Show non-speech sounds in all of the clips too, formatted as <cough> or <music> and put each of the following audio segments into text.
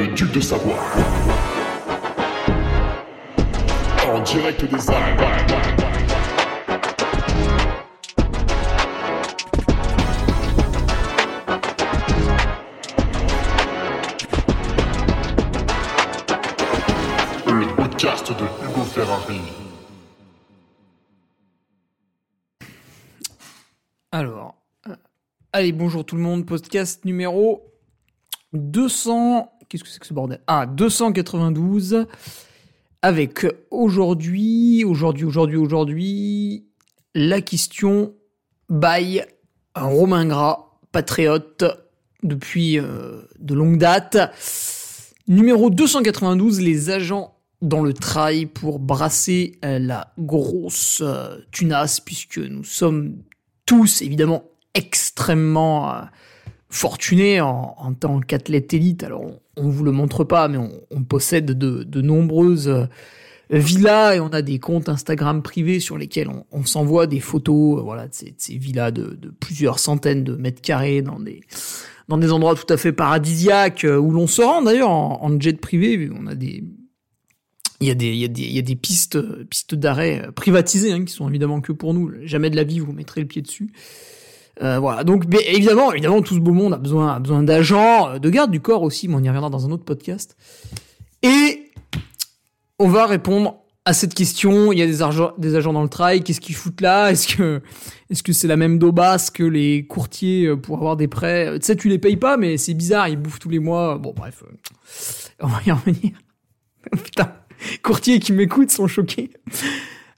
le duc de Savoie. En direct des Alpes. Le podcast de Hugo Ferrari. Alors, euh, allez, bonjour tout le monde, podcast numéro 200. Qu'est-ce que c'est que ce bordel? Ah, 292. Avec aujourd'hui, aujourd'hui, aujourd'hui, aujourd'hui, la question by un Romain Gras, patriote depuis euh, de longue date. Numéro 292, les agents dans le trail pour brasser euh, la grosse euh, tunasse, puisque nous sommes tous évidemment extrêmement euh, fortunés en, tant qu'athlète élite. Alors on vous le montre pas, mais on, possède de, nombreuses euh, villas et on a des comptes Instagram privés sur lesquels on, s'envoie des photos, euh, voilà, de ces, villas de, plusieurs centaines de mètres carrés dans des endroits tout à fait paradisiaques euh, où l'on se rend d'ailleurs en, jet privé. On a des il y a des, pistes, pistes d'arrêt privatisées hein, qui sont évidemment que pour nous. Jamais de la vie vous mettrez le pied dessus. Euh, voilà. Donc, évidemment, évidemment, tout ce beau monde a besoin, a besoin d'agents, euh, de garde du corps aussi, mais on y reviendra dans un autre podcast. Et on va répondre à cette question. Il y a des, agents, des agents dans le trail. Qu'est-ce qu'ils foutent là? Est-ce que, est-ce c'est la même daubasse que les courtiers euh, pour avoir des prêts? Tu sais, tu les payes pas, mais c'est bizarre. Ils bouffent tous les mois. Bon, bref, on va y revenir. <laughs> Putain, courtiers qui m'écoutent sont choqués.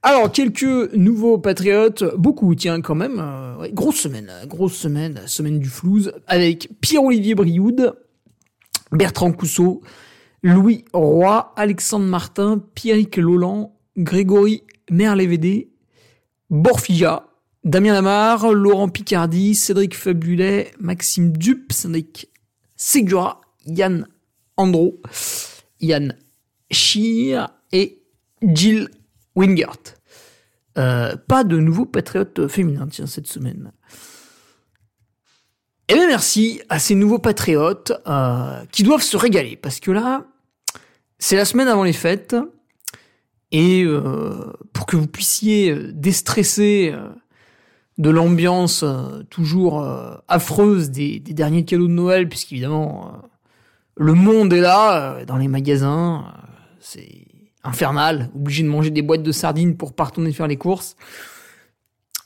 Alors, quelques nouveaux patriotes, beaucoup, tiens, quand même. euh, grosse semaine, grosse semaine, semaine du flouze, avec Pierre-Olivier Brioude, Bertrand Cousseau, Louis Roy, Alexandre Martin, Pierrick Lolland, Grégory Merlévédé, Borfija, Damien Lamar, Laurent Picardi, Cédric Fabulet, Maxime Dupe, Cédric Segura, Yann Andro, Yann Scheer et Jill Wingert. Euh, pas de nouveaux patriotes féminins, tiens, cette semaine. Eh bien, merci à ces nouveaux patriotes euh, qui doivent se régaler, parce que là, c'est la semaine avant les fêtes, et euh, pour que vous puissiez déstresser de l'ambiance toujours affreuse des, derniers cadeaux de Noël, puisqu'évidemment, le monde est là, dans les magasins, c'est infernal, obligé de manger des boîtes de sardines pour pas retourner faire les courses.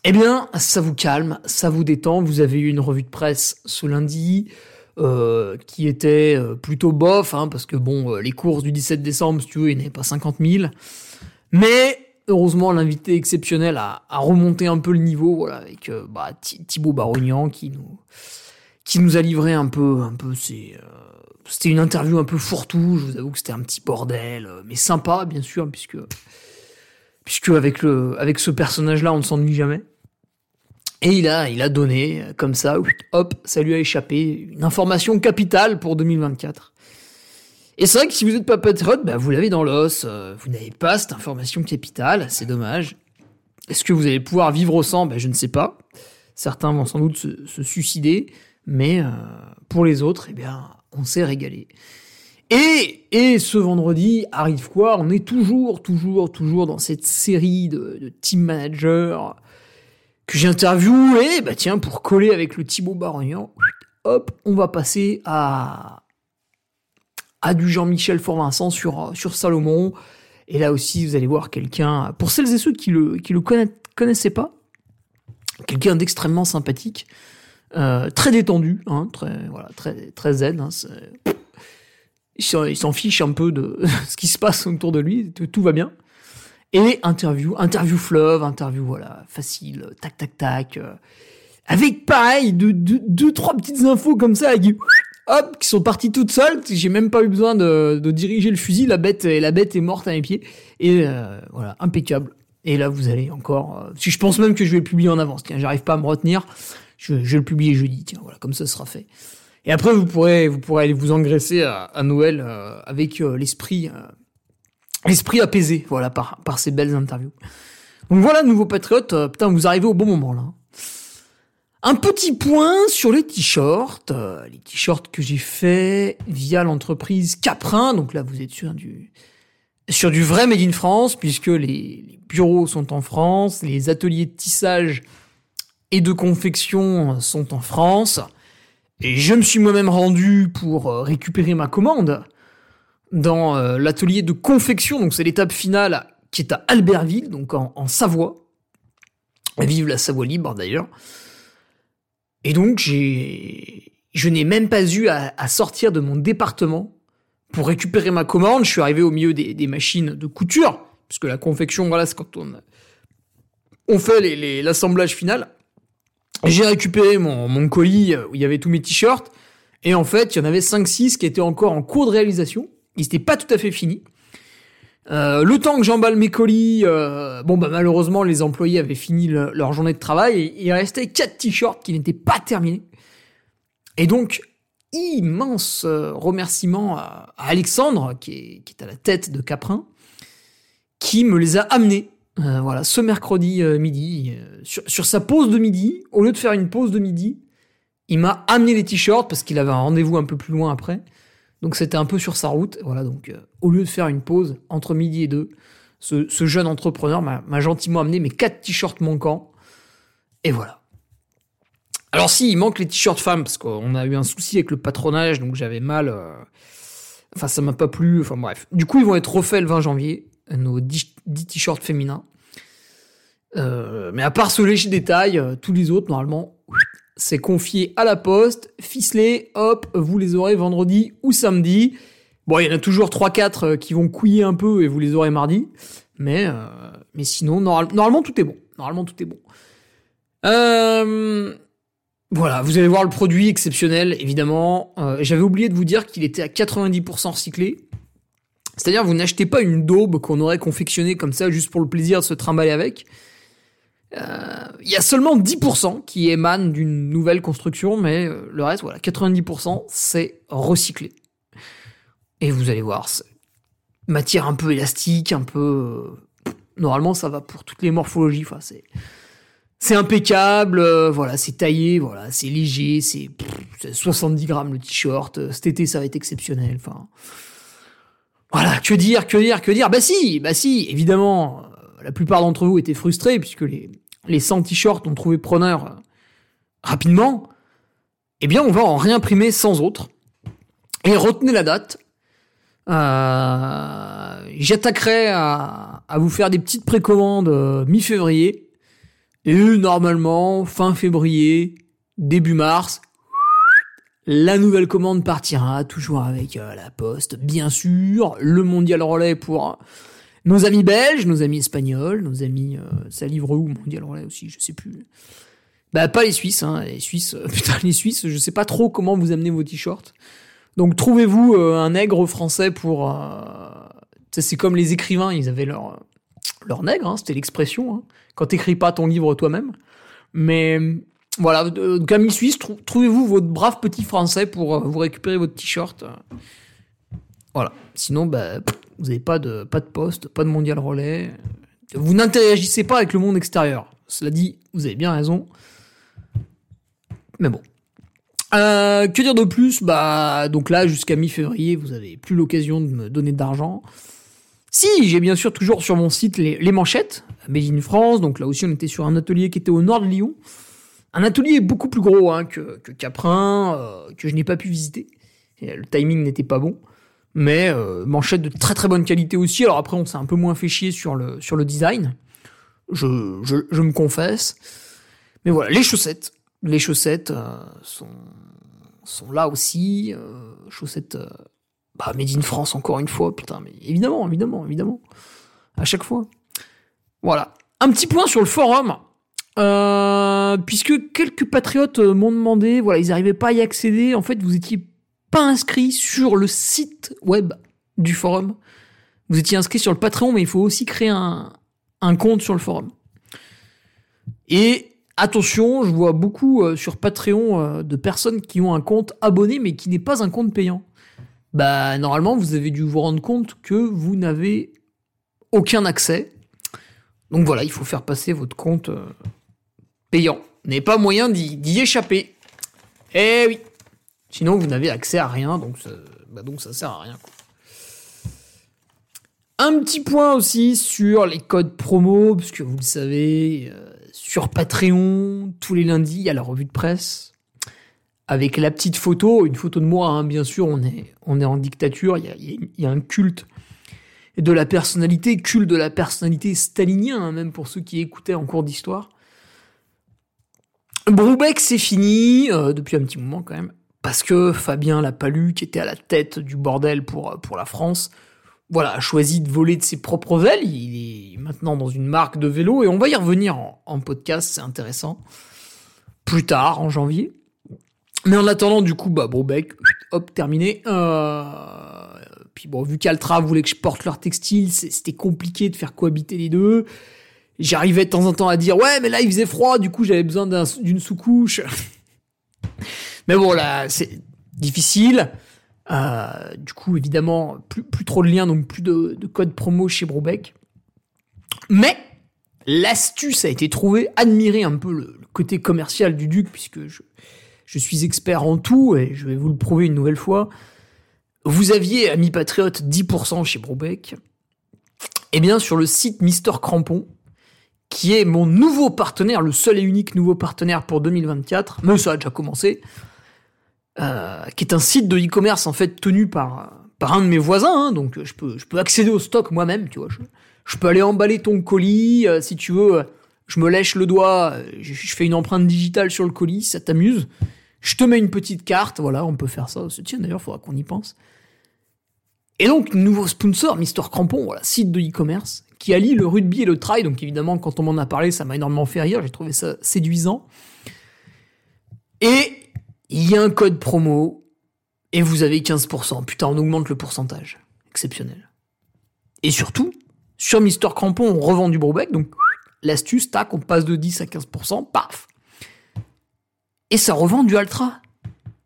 Eh bien, ça vous calme, ça vous détend. Vous avez eu une revue de presse ce lundi euh, qui était euh, plutôt bof, hein, parce que bon, euh, les courses du 17 décembre, si tu veux, il n'y avait pas 50 000. Mais heureusement, l'invité exceptionnel a, remonté un peu le niveau, voilà, avec bah, Thi- Thibaut Barognan qui nous qui nous a livré un peu, un peu ses, c'était une interview un peu fourre-tout. Je vous avoue que c'était un petit bordel, euh, mais sympa, bien sûr, puisque puisque avec le avec ce personnage-là, on ne s'ennuie jamais. Et il a, il a donné, comme ça, hop, ça lui a échappé, une information capitale pour 2024. Et c'est vrai que si vous n'êtes pas patriote, bah, vous l'avez dans l'os, euh, vous n'avez pas cette information capitale, c'est dommage. Est-ce que vous allez pouvoir vivre au sang? Bah, Je ne sais pas. Certains vont sans doute se, se suicider, mais euh, pour les autres, eh bien, on s'est régalé. Et, et ce vendredi arrive quoi On est toujours, toujours, toujours dans cette série de, de team managers que j'ai interviewé. Bah tiens, pour coller avec le Thibaut Barognan, hop, on va passer à à du Jean-Michel Fort-Vincent sur sur Salomon. Et là aussi, vous allez voir quelqu'un. Pour celles et ceux qui le qui le connaissaient pas, quelqu'un d'extrêmement sympathique, euh, très détendu, hein, très voilà, très très zen. Hein, il s'en fiche un peu de <laughs> ce qui se passe autour de lui, tout, va bien. Et interview, interview fleuve, interview voilà, facile, tac tac tac, euh, avec pareil deux, deux, trois petites infos comme ça, qui, hop, qui sont parties toutes seules. J'ai même pas eu besoin de, diriger le fusil, la bête, la bête est morte à mes pieds. Et euh, voilà, impeccable. Et là, vous allez encore. si je pense même que je vais le publier en avance. Tiens, j'arrive pas à me retenir. Je, vais le publier jeudi. Tiens, voilà, comme ça, sera fait. Et après, vous pourrez, vous pourrez aller vous engraisser à, Noël euh, avec euh, l'esprit, euh, l'esprit apaisé, voilà, par, par ces belles interviews. Donc voilà, nouveau patriote. euh, putain, vous arrivez au bon moment là. Un petit point sur les t-shirts, les t-shirts que j'ai fait via l'entreprise Caprin. Donc là, vous êtes sur du sur du vrai made in France, puisque les bureaux sont en France, les ateliers de tissage et de confection sont en France. Et je me suis moi-même rendu pour euh, récupérer ma commande dans euh, l'atelier de confection. Donc c'est l'étape finale qui est à Albertville, donc en, Savoie. Vive la Savoie libre d'ailleurs. Et donc j'ai, je n'ai même pas eu à, sortir de mon département pour récupérer ma commande. Je suis arrivé au milieu des, machines de couture, puisque la confection, voilà, c'est quand on, on fait l'assemblage final. J'ai récupéré mon, colis où il y avait tous mes t-shirts. Et en fait, il y en avait 5-6 qui étaient encore en cours de réalisation. Ils n'étaient pas tout à fait finis. Euh, le temps que j'emballe mes colis, euh, bon bah malheureusement les employés avaient fini le, leur journée de travail et il restait quatre t-shirts qui n'étaient pas terminés. Et donc immense euh, remerciement à, à Alexandre qui est, qui est, à la tête de Caprin, qui me les a amenés. Euh, voilà, ce mercredi euh, midi, sur, sur sa pause de midi, au lieu de faire une pause de midi, il m'a amené les t-shirts parce qu'il avait un rendez-vous un peu plus loin après. Donc c'était un peu sur sa route. Voilà, donc euh, au lieu de faire une pause entre midi et deux, ce, ce jeune entrepreneur m'a gentiment amené mes quatre t-shirts manquants. Et voilà. Alors si, il manque les t-shirts femmes, parce qu'on a eu un souci avec le patronage, donc j'avais mal... Euh... Enfin, ça m'a pas plu, enfin bref. Du coup, ils vont être refaits le 20 janvier, nos 10 t-shirts féminins. Euh, mais à part ce léger détail, euh, tous les autres, normalement, c'est confié à la poste, ficelé, hop, vous les aurez vendredi ou samedi. Bon, il y en a toujours 3-4 qui vont couiller un peu et vous les aurez mardi. Mais, euh, mais sinon, normal, normalement, tout est bon. Normalement, tout est bon. Euh, voilà, vous allez voir le produit exceptionnel, évidemment. Euh, J'avais oublié de vous dire qu'il était à 90% recyclé. C'est-à-dire, vous n'achetez pas une daube qu'on aurait confectionnée comme ça juste pour le plaisir de se trimballer avec. Il euh, y a seulement 10% qui émanent d'une nouvelle construction, mais euh, le reste, voilà, 90% c'est recyclé. Et vous allez voir, matière un peu élastique, un peu... Euh, normalement, ça va pour toutes les morphologies. Enfin, c'est impeccable. Voilà, c'est taillé. Voilà, c'est léger. C'est 70 grammes le t-shirt. Cet été, ça va être exceptionnel. Enfin, voilà. Que dire, que dire, que dire. Bah si, bah si. Évidemment, la plupart d'entre vous étaient frustrés puisque les, les 100 t-shirts ont trouvé preneur euh, rapidement, eh bien on va en réimprimer 100 autres. Et retenez la date. Euh, J'attaquerai à, vous faire des petites précommandes euh, mi-février. Et normalement, fin février, début mars, la nouvelle commande partira, toujours avec euh, la poste, bien sûr, le mondial relais pour nos amis belges, nos amis espagnols, nos amis, euh, ça livre où mondial relais aussi, je sais plus. Bah pas les Suisses, hein, les Suisses, euh, <laughs> putain les Suisses, je sais pas trop comment vous amenez vos t-shirts. Donc trouvez-vous euh, un nègre français pour, euh, c'est comme les écrivains, ils avaient leur leur nègre, hein, c'était l'expression. Hein, quand t'écris pas ton livre toi-même. Mais voilà, suisses, trou trouvez-vous votre brave petit français pour vous récupérer votre t-shirt. Voilà. Sinon, bah, vous n'avez pas de, pas de poste, pas de mondial relais. Vous n'interagissez pas avec le monde extérieur. Cela dit, vous avez bien raison. Mais bon. Euh, que dire de plus? Bah, donc là, jusqu'à mi-février, vous avez plus l'occasion de me donner d'argent. Si, j'ai bien sûr toujours sur mon site les, les, manchettes, Made in France. Donc là aussi, on était sur un atelier qui était au nord de Lyon. Un atelier beaucoup plus gros hein, que, Caprin, euh, que je n'ai pas pu visiter. Et le timing n'était pas bon mais euh, manchette de très très bonne qualité aussi. Alors après, on s'est un peu moins fait chier sur le, design, je, me confesse. Mais voilà, les chaussettes, les chaussettes euh, sont, là aussi. Euh, chaussettes, euh, bah, made in France encore une fois, putain, mais évidemment, évidemment, évidemment, à chaque fois. Voilà, un petit point sur le forum. Euh, puisque quelques patriotes m'ont demandé, voilà, ils n'arrivaient pas à y accéder. En fait, vous étiez pas inscrit sur le site web du forum. Vous étiez inscrit sur le Patreon, mais il faut aussi créer un, compte sur le forum. Et attention, je vois beaucoup euh, sur Patreon euh, de personnes qui ont un compte abonné, mais qui n'est pas un compte payant. Bah, normalement, vous avez dû vous rendre compte que vous n'avez aucun accès. Donc voilà, il faut faire passer votre compte euh, payant. N'avez pas moyen d'y échapper. Eh oui. Sinon, vous n'avez accès à rien, donc ça, bah donc ça sert à rien. Un petit point aussi sur les codes promo, puisque vous le savez, euh, sur Patreon, tous les lundis, il y a la revue de presse. Avec la petite photo, une photo de moi, hein, bien sûr, on est, en dictature, il y a, il y a un culte de la personnalité, culte de la personnalité stalinien, hein, même pour ceux qui écoutaient en cours d'histoire. Broubeck, c'est fini, euh, depuis un petit moment quand même, parce que Fabien Lapalu, qui était à la tête du bordel pour, pour la France, voilà, a choisi de voler de ses propres ailes. Il est maintenant dans une marque de vélo et on va y revenir en, podcast, c'est intéressant. Plus tard, en janvier. Mais en attendant, du coup, bah, Brobeck, hop, terminé. Euh... Puis bon, vu qu'Altra voulait que je porte leur textile, c'était compliqué de faire cohabiter les deux. J'arrivais de temps en temps à dire, ouais, mais là, il faisait froid, du coup, j'avais besoin d'une sous-couche. <laughs> mais bon, là, c'est difficile. Euh, du coup, évidemment, plus, trop de liens, donc plus de, de code promo chez Brobeck. Mais l'astuce a été trouvée, admirer un peu le, côté commercial du Duc, puisque je, je, suis expert en tout, et je vais vous le prouver une nouvelle fois. Vous aviez, ami patriote, 10% chez Brobeck. Eh bien, sur le site Mister Crampon, qui est mon nouveau partenaire, le seul et unique nouveau partenaire pour 2024, mais ça a déjà commencé, euh, qui est un site de e-commerce en fait tenu par un de mes voisins, hein, donc je peux accéder au stock moi-même, tu vois. Je, peux aller emballer ton colis euh, si tu veux. Je me lèche le doigt, je, fais une empreinte digitale sur le colis, ça t'amuse. Je te mets une petite carte, voilà, on peut faire ça. Tiens, d'ailleurs, faudra qu'on y pense. Et donc, nouveau sponsor, Mister Crampon, voilà, site de e-commerce, qui allie le rugby et le trail. Donc, évidemment, quand on m'en a parlé, ça m'a énormément fait rire. J'ai trouvé ça séduisant. Et il y a un code promo et vous avez 15%. Putain, on augmente le pourcentage. Exceptionnel. Et surtout, sur Mister Crampon, on revend du Brobeck, donc l'astuce, tac, on passe de 10 à 15%, paf. Et ça revend du Altra.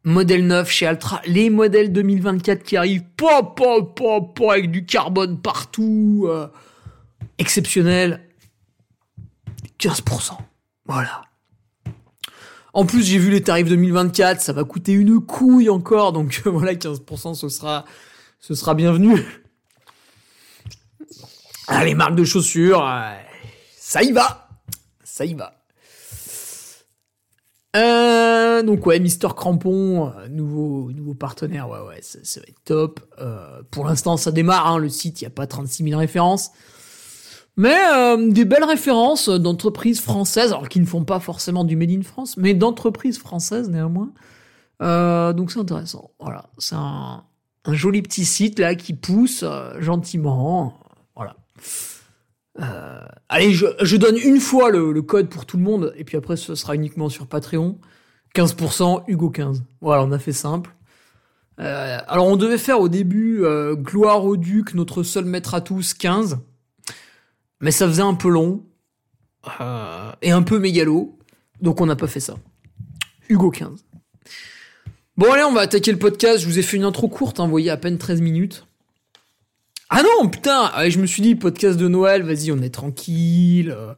Modèle 9 chez Altra, les modèles 2024 qui arrivent, pop, pop, pop, avec du carbone partout, euh, exceptionnel. 15%. Voilà. En plus, j'ai vu les tarifs 2024, ça va coûter une couille encore, donc <laughs> voilà, 15%, ce sera, ce sera bienvenu. Ah, les marques de chaussures, euh, ça y va, ça y va. Euh, donc ouais, Mister Crampon, euh, nouveau, nouveau partenaire, ouais ouais, ça, va être top. pour l'instant, ça démarre, hein, le site, il n'y a pas 36 000 références. Mais euh, des belles références d'entreprises françaises, alors qui ne font pas forcément du Made in France, mais d'entreprises françaises néanmoins. Euh, donc c'est intéressant. Voilà, c'est un, joli petit site là qui pousse euh, gentiment. Voilà. allez, je, donne une fois le, code pour tout le monde, et puis après ce sera uniquement sur Patreon. 15% Hugo 15. Voilà, on a fait simple. alors on devait faire au début Gloire au Duc, notre seul maître à tous, 15 mais ça faisait un peu long euh, et un peu mégalo, donc on n'a pas fait ça. Hugo 15. Bon allez, on va attaquer le podcast. Je vous ai fait une intro courte, hein, vous voyez, à peine 13 minutes. Ah non, putain, je me suis dit, podcast de Noël, vas-y, on est tranquille. Euh,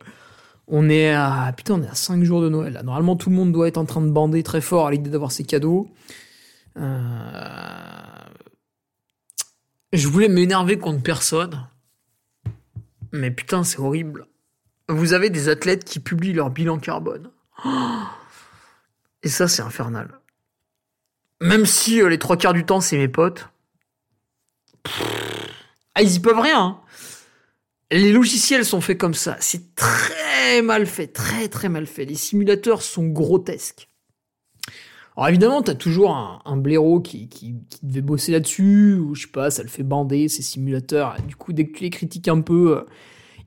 on est à, putain, on est à 5 jours de Noël. Normalement, tout le monde doit être en train de bander très fort à l'idée d'avoir ses cadeaux. Euh, je voulais m'énerver contre personne. Mais putain, c'est horrible. Vous avez des athlètes qui publient leur bilan carbone. Et ça, c'est infernal. Même si euh, les trois quarts du temps, c'est mes potes. Ah, ils y peuvent rien. Hein. Les logiciels sont faits comme ça. C'est très mal fait, très très mal fait. Les simulateurs sont grotesques. Alors évidemment, t'as toujours un, blaireau qui, devait bosser là-dessus, ou je sais pas, ça le fait bander, ces simulateurs. Du coup, dès que tu les critiques un peu, euh,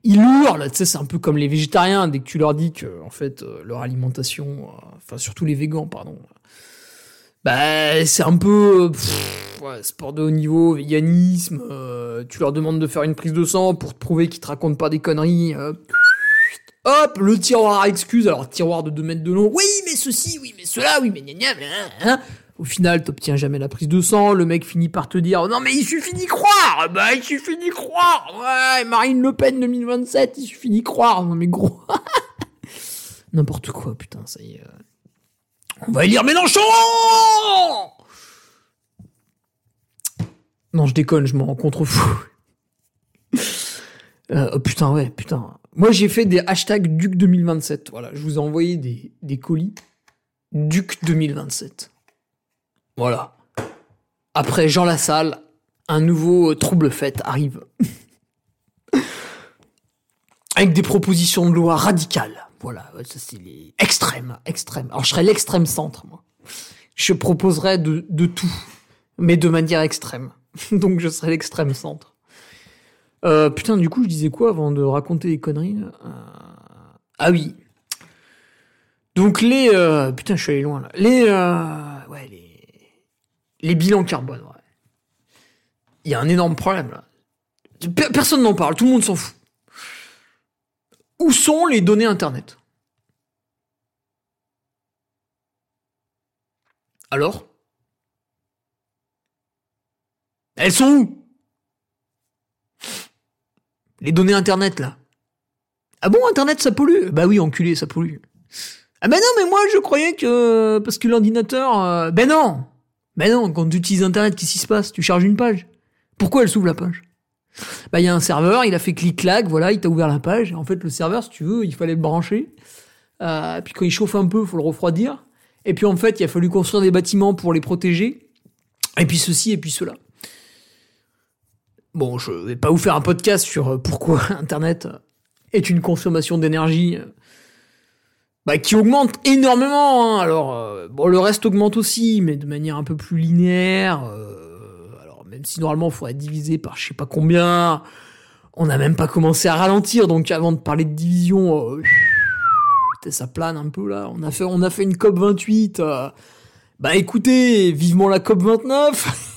ils hurlent, tu sais, c'est un peu comme les végétariens, dès que tu leur dis que, en fait, euh, leur alimentation, euh, enfin, surtout les végans, pardon, bah, c'est un peu, ouais, sport de haut niveau, véganisme, tu leur demandes de faire une prise de sang pour te prouver qu'ils te racontent pas des conneries, Hop, le tiroir à excuses. Alors, tiroir de 2 mètres de long. Oui, mais ceci, oui, mais cela, oui, mais gna gna, hein. Au final, t'obtiens jamais la prise de sang. Le mec finit par te dire, non, mais il suffit d'y croire. Bah, il suffit d'y croire. Ouais, Marine Le Pen 2027, il suffit d'y croire. Non, mais gros. <laughs> n'importe quoi, putain, ça y est. On va élire Mélenchon Non, je déconne, je m'en contrefous. <laughs> euh, oh, putain, ouais, putain. Moi, j'ai fait des hashtags Duc 2027. Voilà, je vous ai envoyé des, des colis. Duc 2027. Voilà. Après Jean Lassalle, un nouveau trouble fête arrive. <laughs> Avec des propositions de loi radicales. Voilà, ça c'est les extrêmes. Alors je serais l'extrême centre, moi. Je proposerais de, de tout, mais de manière extrême. <laughs> Donc je serais l'extrême centre. Euh, putain, du coup, je disais quoi avant de raconter des conneries euh... Ah oui. Donc les... Euh... Putain, je suis allé loin là. Les... Euh... Ouais, les... Les bilans carbone, ouais. Il y a un énorme problème là. Personne n'en parle, tout le monde s'en fout. Où sont les données Internet? Alors? Elles sont où? Les données Internet, là. Ah bon, Internet, ça pollue? Bah oui, enculé, ça pollue. Ah ben non, mais moi, je croyais que... Parce que l'ordinateur... Euh... Ben non Ben non, quand tu utilises Internet, qu'est-ce qui se passe? Tu charges une page. Pourquoi elle s'ouvre la page? Bah, il y a un serveur, il a fait clic-clac, voilà, il t'a ouvert la page. En fait, le serveur, si tu veux, il fallait le brancher. Euh, puis quand il chauffe un peu, il faut le refroidir. Et puis en fait, il a fallu construire des bâtiments pour les protéger. Et puis ceci, et puis cela. Bon, je vais pas vous faire un podcast sur euh, pourquoi <laughs> Internet est une consommation d'énergie euh, bah, qui augmente énormément. Hein. Alors, euh, bon, le reste augmente aussi, mais de manière un peu plus linéaire. Euh, même si normalement il faudrait diviser par je sais pas combien. On n'a même pas commencé à ralentir, donc avant de parler de division, euh, ça plane un peu là. On a fait, on a fait une COP 28. Euh, bah écoutez, vivement la COP 29. <laughs>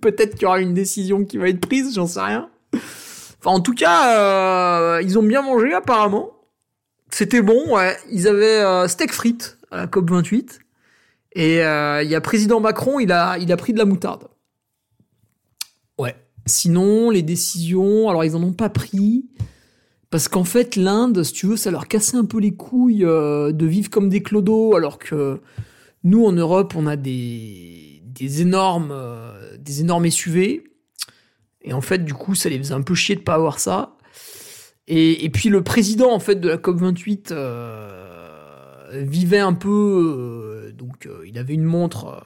Peut-être qu'il y aura une décision qui va être prise, j'en sais rien. Enfin, en tout cas, euh, ils ont bien mangé apparemment. C'était bon, ouais. Ils avaient euh, steak frites à la COP 28. Et euh, il y a président Macron, il a, il a pris de la moutarde. Ouais. Sinon, les décisions, alors ils en ont pas pris. Parce qu'en fait, l'Inde, si tu veux, ça leur cassait un peu les couilles euh, de vivre comme des clodos, alors que nous, en Europe, on a des, des énormes, euh, des énormes SUV. Et en fait, du coup, ça les faisait un peu chier de pas avoir ça. Et, puis le président, en fait, de la COP28 euh, vivait un peu... donc, il avait une montre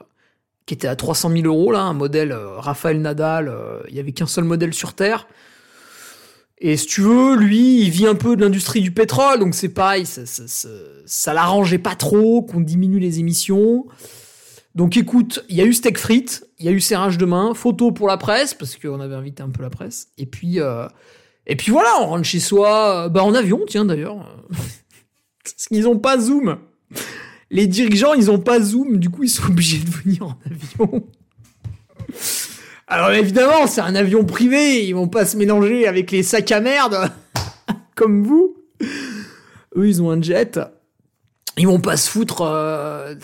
qui était à 300 000 euros, là, un modèle euh, Raphaël Nadal, euh, il y avait qu'un seul modèle sur Terre. Et si tu veux, lui, il vit un peu de l'industrie du pétrole, donc c'est pareil, ça, ça, ça, ça l'arrangeait pas trop qu'on diminue les émissions. Donc écoute, il y a eu steak frites, il y a eu serrage de main, photo pour la presse, parce qu'on avait invité un peu la presse. Et puis, euh, et puis voilà, on rentre chez soi, bah en avion, tiens d'ailleurs. <laughs> Parce qu'ils ont pas Zoom les dirigeants, ils ont pas Zoom, du coup, ils sont <laughs> obligés de venir en avion. Alors évidemment, c'est un avion privé, ils vont pas se mélanger avec les sacs à merde, <laughs> comme vous. Eux, ils ont un jet. Ils vont pas se foutre. Euh,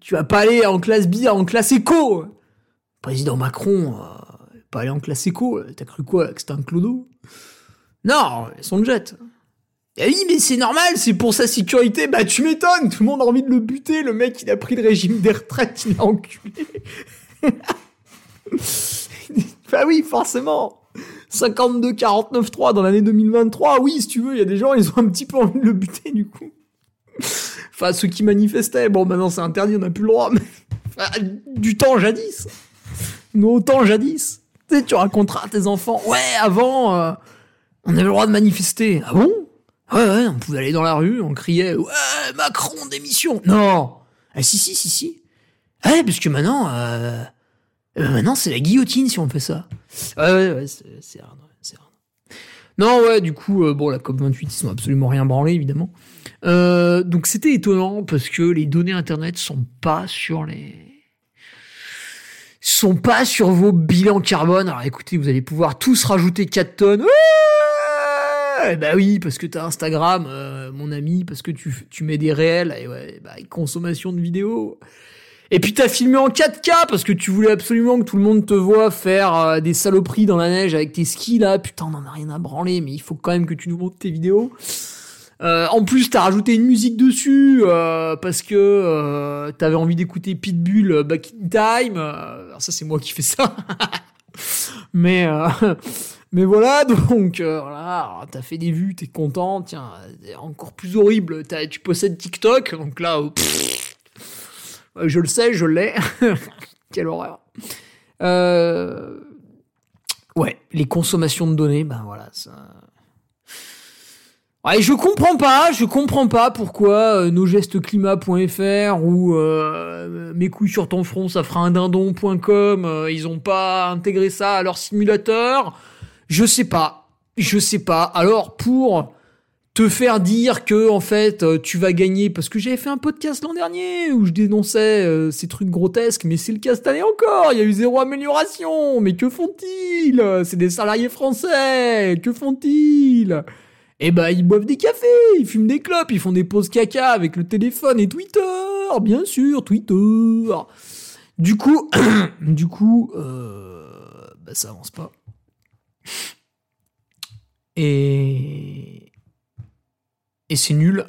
tu vas pas aller en classe B, en classe éco. Président Macron, euh, pas aller en classe éco. T'as cru quoi Que c'était un clodo? Non, son jet. Eh oui, mais c'est normal, c'est pour sa sécurité. Bah, tu m'étonnes, tout le monde a envie de le buter. Le mec, il a pris le régime des retraites, il a enculé. <laughs> bah oui, forcément. 52, 49, 3 dans l'année 2023. Oui, si tu veux, il y a des gens, ils ont un petit peu envie de le buter, du coup. Enfin, ceux qui manifestaient. Bon, maintenant, c'est interdit, on n'a plus le droit. Mais... Enfin, du temps jadis. Nos temps jadis. Tu sais, tu raconteras à tes enfants. Ouais, avant, euh, on avait le droit de manifester. Ah bon? Ouais, ouais, on pouvait aller dans la rue, on criait Ouais, Macron, démission Non Ah, si, si, si, si. Ouais, parce que maintenant, euh, euh, maintenant, c'est la guillotine si on fait ça. Ouais, ouais, ouais, c'est hard, c'est hard. Non, ouais, du coup, bon, la COP28, ils sont absolument rien branlés, évidemment. Euh, donc, c'était étonnant parce que les données Internet sont pas sur les sont pas sur vos bilans carbone. Alors écoutez, vous allez pouvoir tous rajouter 4 tonnes. Ouais, bah oui, parce que t'as Instagram, euh, mon ami, parce que tu, tu mets des réels, et ouais, bah, consommation de vidéos. Et puis t'as filmé en 4K parce que tu voulais absolument que tout le monde te voit faire euh, des saloperies dans la neige avec tes skis là. Putain, on en a rien à branler, mais il faut quand même que tu nous montres tes vidéos. Euh, en plus, t'as rajouté une musique dessus euh, parce que euh, t'avais envie d'écouter Pitbull Back in Time. Alors ça, c'est moi qui fais ça. <laughs> mais <laughs> mais voilà, <laughs> donc voilà, t'as fait des vues, t'es content. Tiens, encore plus horrible, tu possèdes TikTok, donc là, euh, je le sais, je l'ai. Quelle horreur. Ouais, les consommations de données, ben voilà, ça. Ouais, je comprends pas, je comprends pas pourquoi euh, nosgestesclimat.fr ou euh, mes couilles sur ton front, ça fera un dindon.com, euh, ils ont pas intégré ça à leur simulateur. Je sais pas, je sais pas. Alors pour te faire dire que en fait euh, tu vas gagner parce que j'avais fait un podcast l'an dernier où je dénonçais euh, ces trucs grotesques mais c'est le cas cette année encore il y a eu zéro amélioration mais que font-ils? C'est des salariés français que font-ils? Eh ben ils boivent des cafés ils fument des clopes ils font des pauses caca avec le téléphone et Twitter bien sûr Twitter du coup <clears throat> du coup euh, bah ça avance pas et et c'est nul.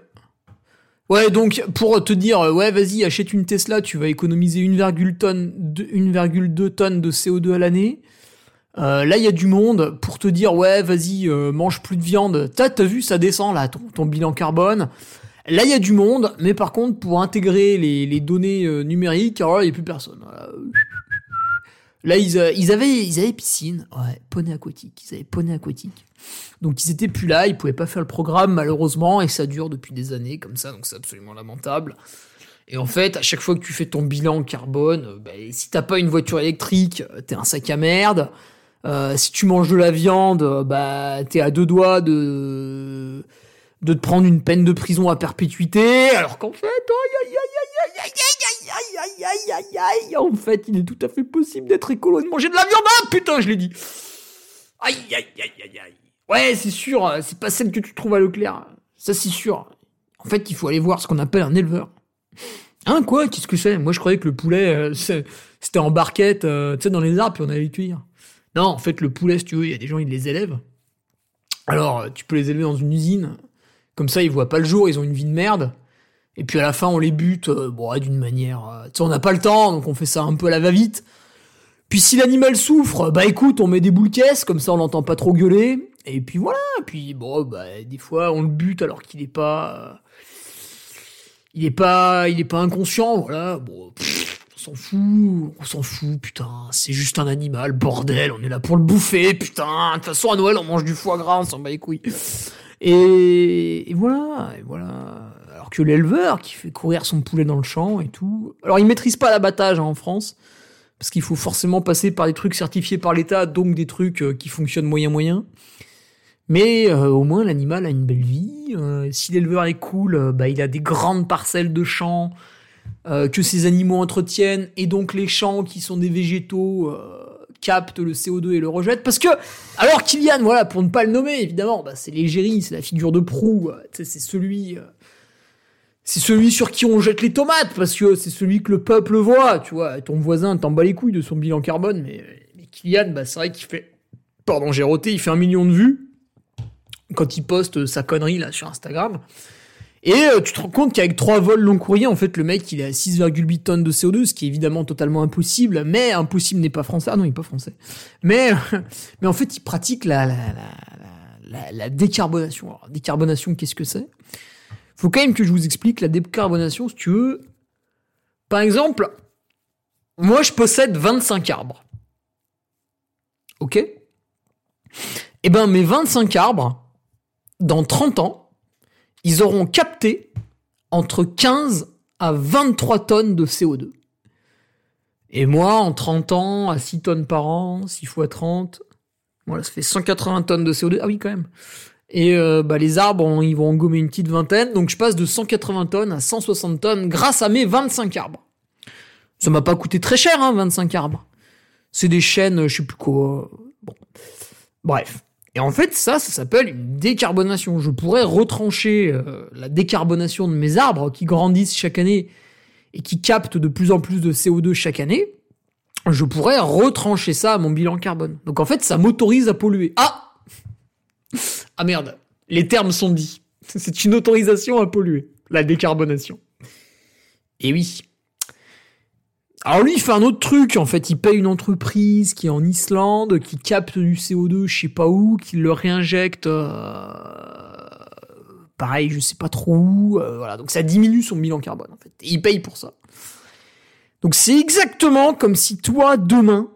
Ouais, donc pour te dire, ouais, vas-y, achète une Tesla, tu vas économiser 1,2 tonnes de, 1,2 tonnes de CO2 à l'année. Euh, là, il y a du monde pour te dire, ouais, vas-y, euh, mange plus de viande. T'as, t'as vu, ça descend là, ton, ton bilan carbone. Là, il y a du monde, mais par contre, pour intégrer les, les données euh, numériques, alors il n'y a plus personne. Là, ils, euh, ils, avaient, ils avaient piscine, ouais, poney aquatique, ils avaient poney aquatique. Donc ils étaient plus là, ils pouvaient pas faire le programme malheureusement et ça dure depuis des années comme ça, donc c'est absolument lamentable. Et en fait, à chaque fois que tu fais ton bilan carbone, bah, si t'as pas une voiture électrique, t'es un sac à merde. Euh, si tu manges de la viande, euh, bah t'es à deux doigts de de te prendre une peine de prison à perpétuité, alors qu'en fait, en fait, il est tout à fait possible d'être écolo et de manger de la viande. Ah putain, je l'ai dit. Aïe aïe aïe aïe aïe. Ouais, c'est sûr, euh, c'est pas celle que tu trouves à Leclerc. Ça, c'est sûr. En fait, il faut aller voir ce qu'on appelle un éleveur. Hein, quoi Qu'est-ce que c'est Moi, je croyais que le poulet, euh, c'était en barquette, euh, tu sais, dans les arbres, puis on allait les cuire. Non, en fait, le poulet, si tu veux, il y a des gens, ils les élèvent. Alors, euh, tu peux les élever dans une usine. Comme ça, ils voient pas le jour, ils ont une vie de merde. Et puis à la fin, on les bute, euh, bon, d'une manière... euh, tu sais, on n'a pas le temps, donc on fait ça un peu à la va-vite. Puis si l'animal souffre, bah écoute, on met des boules caisses, comme ça on l'entend pas trop gueuler. Et puis voilà, puis bon, bah des fois on le bute alors qu'il est pas... il est pas... Il est pas inconscient, voilà. Bon, on s'en fout, putain, c'est juste un animal, bordel, on est là pour le bouffer, putain. De toute façon à Noël on mange du foie gras, on s'en bat les couilles. Et, voilà, et voilà. Alors que l'éleveur qui fait courir son poulet dans le champ et tout. Alors il maîtrise pas l'abattage hein, en France parce qu'il faut forcément passer par des trucs certifiés par l'État, donc des trucs euh, qui fonctionnent moyen moyen. Mais euh, au moins l'animal a une belle vie. Euh, si l'éleveur est cool, bah il a des grandes parcelles de champs euh, que ces animaux entretiennent, et donc les champs qui sont des végétaux euh, captent le CO2 et le rejettent. Parce que, alors Kylian, voilà, pour ne pas le nommer, évidemment, bah, c'est l'égérie, c'est la figure de proue, euh, c'est celui... c'est celui sur qui on jette les tomates, parce que c'est celui que le peuple voit, tu vois. Ton voisin t'en bat les couilles de son bilan carbone, mais, mais Kylian, bah, c'est vrai qu'il fait... Pardon, j'ai roté, il fait un million de vues quand il poste sa connerie là sur Instagram. Et euh, tu te rends compte qu'avec trois vols long courrier, en fait, le mec, il est à 6,8 tonnes de CO2, ce qui est évidemment totalement impossible, mais impossible n'est pas français. Ah non, il est pas français. Mais, <laughs> en fait, il pratique la, la, la décarbonation. Alors, décarbonation, qu'est-ce que c'est? Faut quand même que je vous explique la décarbonation, si tu veux. Par exemple, moi, je possède 25 arbres. Ok? Eh ben, mes 25 arbres, dans 30 ans, ils auront capté entre 15 à 23 tonnes de CO2. Et moi, en 30 ans, à 6 tonnes par an, 6 fois 30, voilà, ça fait 180 tonnes de CO2. Ah oui, quand même. Et euh, bah, les arbres, ils vont en gommer une petite vingtaine, donc je passe de 180 tonnes à 160 tonnes grâce à mes 25 arbres. Ça m'a pas coûté très cher, hein, 25 arbres. C'est des chaînes, je sais plus quoi. Bon. Bref. Et en fait, ça, ça s'appelle une décarbonation. Je pourrais retrancher euh, la décarbonation de mes arbres qui grandissent chaque année et qui captent de plus en plus de CO2 chaque année. Je pourrais retrancher ça à mon bilan carbone. Donc en fait, ça m'autorise à polluer. Ah Ah merde, les termes sont dits. <laughs> C'est une autorisation à polluer, la décarbonation. Et oui. Alors lui, il fait un autre truc, en fait, il paye une entreprise qui est en Islande, qui capte du CO2 je sais pas où, qui le réinjecte, euh, pareil, je sais pas trop où, euh, voilà, donc ça diminue son bilan carbone, en fait. Et il paye pour ça. Donc c'est exactement comme si toi, demain,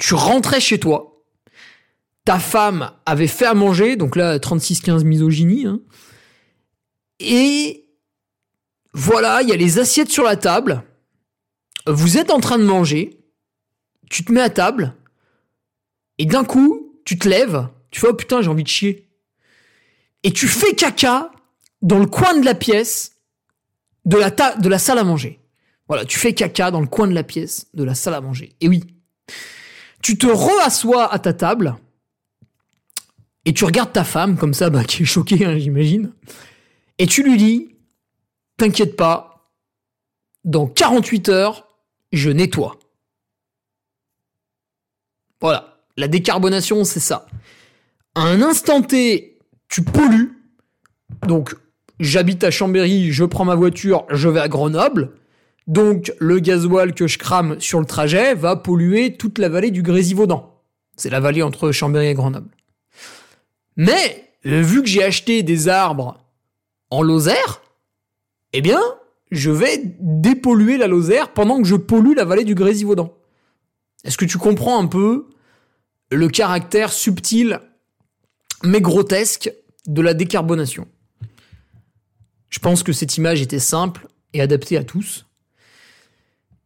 tu rentrais chez toi, ta femme avait fait à manger, donc là, 36-15 misogynie, hein, et voilà, il y a les assiettes sur la table, vous êtes en train de manger, tu te mets à table, et d'un coup, tu te lèves, tu fais oh putain, j'ai envie de chier. Et tu fais caca dans le coin de la pièce de la, salle à manger. Voilà, tu fais caca dans le coin de la pièce de la salle à manger. Et oui, tu te reassois à ta table et tu regardes ta femme comme ça, bah, qui est choquée, hein, j'imagine, et tu lui dis, t'inquiète pas, dans 48 heures, je nettoie. Voilà. La décarbonation, c'est ça. À un instant T, tu pollues. Donc, j'habite à Chambéry, je prends ma voiture, je vais à Grenoble. Donc, le gasoil que je crame sur le trajet va polluer toute la vallée du Grésivaudan. C'est la vallée entre Chambéry et Grenoble. Mais, vu que j'ai acheté des arbres en Lozère, eh bien, je vais dépolluer la Lozère pendant que je pollue la vallée du Grésivaudan. Est-ce que tu comprends un peu le caractère subtil mais grotesque de la décarbonation? Je pense que cette image était simple et adaptée à tous.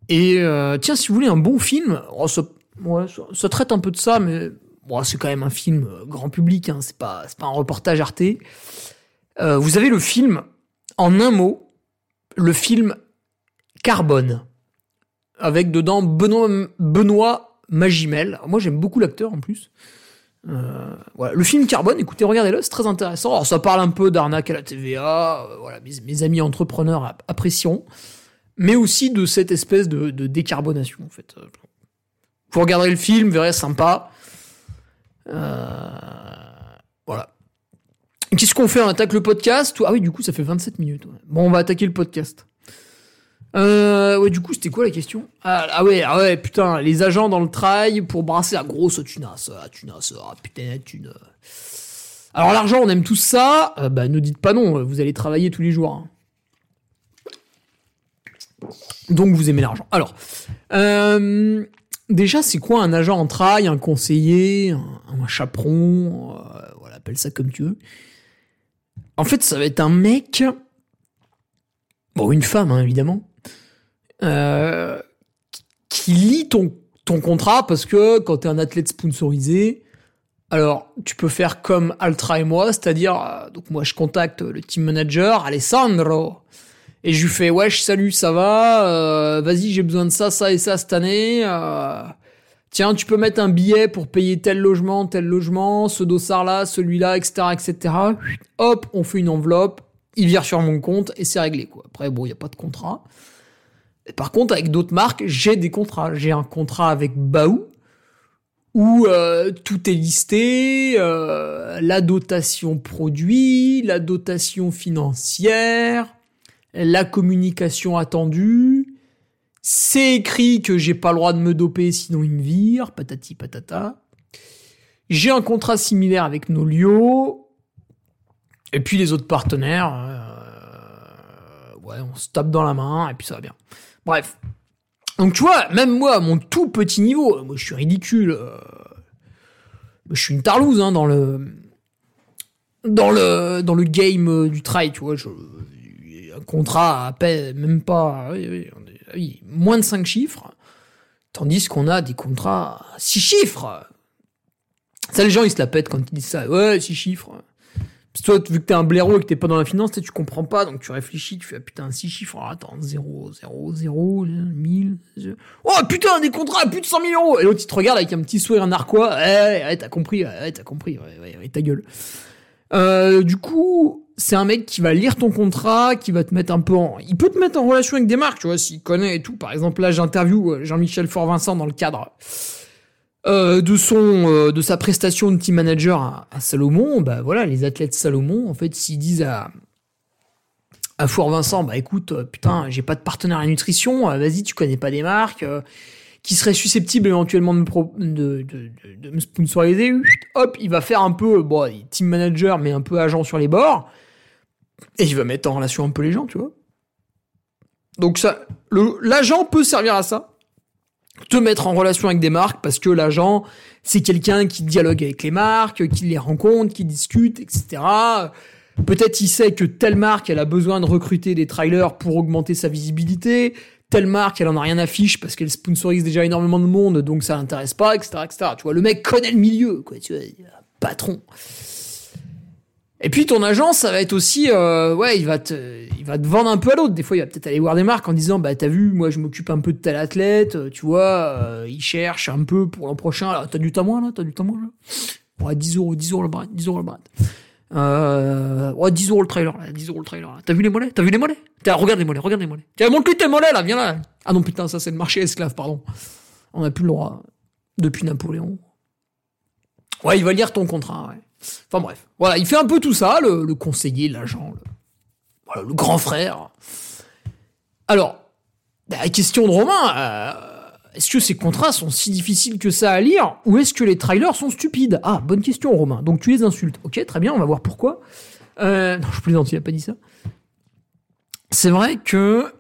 Et euh, tiens, si vous voulez un bon film, oh, ça, traite un peu de ça, mais c'est quand même un film euh, grand public, hein, c'est pas, un reportage Arte. Euh, vous avez le film, en un mot, le film Carbone, avec dedans Benoît, Magimel. Moi, j'aime beaucoup l'acteur en plus. Euh, voilà. Le film Carbone, écoutez, regardez-le, c'est très intéressant. Alors, ça parle un peu d'arnaque à la TVA, euh, voilà, mes, amis entrepreneurs apprécient, mais aussi de cette espèce de, décarbonation, en fait. Vous regarderez le film, vous verrez, sympa. Euh. Qu'est-ce qu'on fait On attaque le podcast Ah oui, du coup, ça fait 27 minutes. Bon, on va attaquer le podcast. Euh, ouais, du coup, c'était quoi la question? Ah, ah, ouais, ah ouais, putain, les agents dans le trail pour brasser la grosse tunasse. Ah, tunasse, ah, putain. Alors, l'argent, on aime tous ça. Euh, bah, ne dites pas non, vous allez travailler tous les jours. Hein. Donc, vous aimez l'argent. Alors, euh, déjà, c'est quoi un agent en trail, un conseiller, un, chaperon euh, Voilà, appelle ça comme tu veux. En fait, ça va être un mec, bon, une femme, hein, évidemment, euh, qui lit ton, contrat parce que quand t'es un athlète sponsorisé, alors tu peux faire comme Altra et moi, c'est-à-dire, euh, donc moi je contacte le team manager, Alessandro, et je lui fais, wesh, salut, ça va, euh, vas-y, j'ai besoin de ça, ça et ça cette année, tiens, tu peux mettre un billet pour payer tel logement, tel logement, ce dossard-là, celui-là, etc., etc. Hop, on fait une enveloppe, il vire sur mon compte et c'est réglé. Après, bon, il n'y a pas de contrat. par contre, avec d'autres marques, j'ai des contrats. J'ai un contrat avec Baou, où euh, tout est listé, euh, la dotation produit, la dotation financière, la communication attendue, c'est écrit que j'ai pas le droit de me doper sinon il me vire, patati patata. J'ai un contrat similaire avec Nolio. Et puis les autres partenaires, euh, ouais, on se tape dans la main et puis ça va bien. Bref. Donc tu vois, même moi, à mon tout petit niveau, moi je suis ridicule. Euh, je suis une tarlouse hein, dans le dans le dans le game du trail, tu vois. Je, un contrat à peine, même pas. Moins de 5 chiffres, tandis qu'on a des contrats à 6 chiffres. Ça, les gens, ils se la pètent quand ils disent ça. Ouais, 6 chiffres. Parce toi, vu que t'es un blaireau et que t'es pas dans la finance, tu comprends pas, donc tu réfléchis, tu fais, ah, putain, 6 chiffres, ah, attends, 0, 0, 0, 1000, oh putain, des contrats à plus de 100 000 euros! Et l'autre, il te regarde avec un petit sourire narquois, eh, ouais, t'as compris, ouais, t'as compris, ouais, ouais, ta gueule. Euh, du coup, c'est un mec qui va lire ton contrat, qui va te mettre un peu en... Il peut te mettre en relation avec des marques, tu vois, s'il connaît et tout. Par exemple, là, j'interview euh, Jean-Michel Fort-Vincent dans le cadre euh, de son euh, de sa prestation de team manager à, Salomon, bah voilà, les athlètes Salomon, en fait, s'ils disent à à Fort Vincent, bah écoute, putain, j'ai pas de partenaire à nutrition, vas-y, tu connais pas des marques qui seraient susceptibles éventuellement de me, pro- de, de, de- me sponsoriser, hop, il va faire un peu, bon, team manager, mais un peu agent sur les bords, et il va mettre en relation un peu les gens, tu vois. Donc ça, l'agent peut servir à ça, te mettre en relation avec des marques, parce que l'agent, c'est quelqu'un qui dialogue avec les marques, qui les rencontre, qui discute, etc. Peut-être il sait que telle marque, elle a besoin de recruter des trailers pour augmenter sa visibilité. Telle marque, elle en a rien à fiche parce qu'elle sponsorise déjà énormément de monde, donc ça l'intéresse pas, etc., etc. Tu vois, le mec connaît le milieu, quoi, tu vois, patron. Et puis ton agent, ça va être aussi, euh, ouais, il va te, il va te vendre un peu à l'autre. Des fois, il va peut-être aller voir des marques en disant, bah t'as vu, moi je m'occupe un peu de tel athlète, euh, tu vois, euh, il cherche un peu pour l'an prochain. Alors, t'as du temps là, t'as du temps là? Ouais, 10 euros, 10 euros le bras, 10 euros le bras. Euh, ouais, 10 euros le trailer, là, 10 euros le trailer. là. T'as vu les mollets? T'as vu les mollets? Tiens, regarde les mollets, regarde les mollets. Tiens, montre-lui tes mollets, là, viens là. Ah non, putain, ça c'est le marché esclave, pardon. On n'a plus le droit depuis Napoléon. Ouais, il va lire ton contrat, ouais. Enfin bref. Voilà, il fait un peu tout ça, le, le conseiller, l'agent, le, grand frère. Alors, la question de Romain, euh, est-ce que ces contrats sont si difficiles que ça à lire ou est-ce que les trailers sont stupides? Ah, bonne question, Romain. Donc tu les insultes. Ok, très bien, on va voir pourquoi. Euh, non, je plaisante, il a pas dit ça. C'est vrai que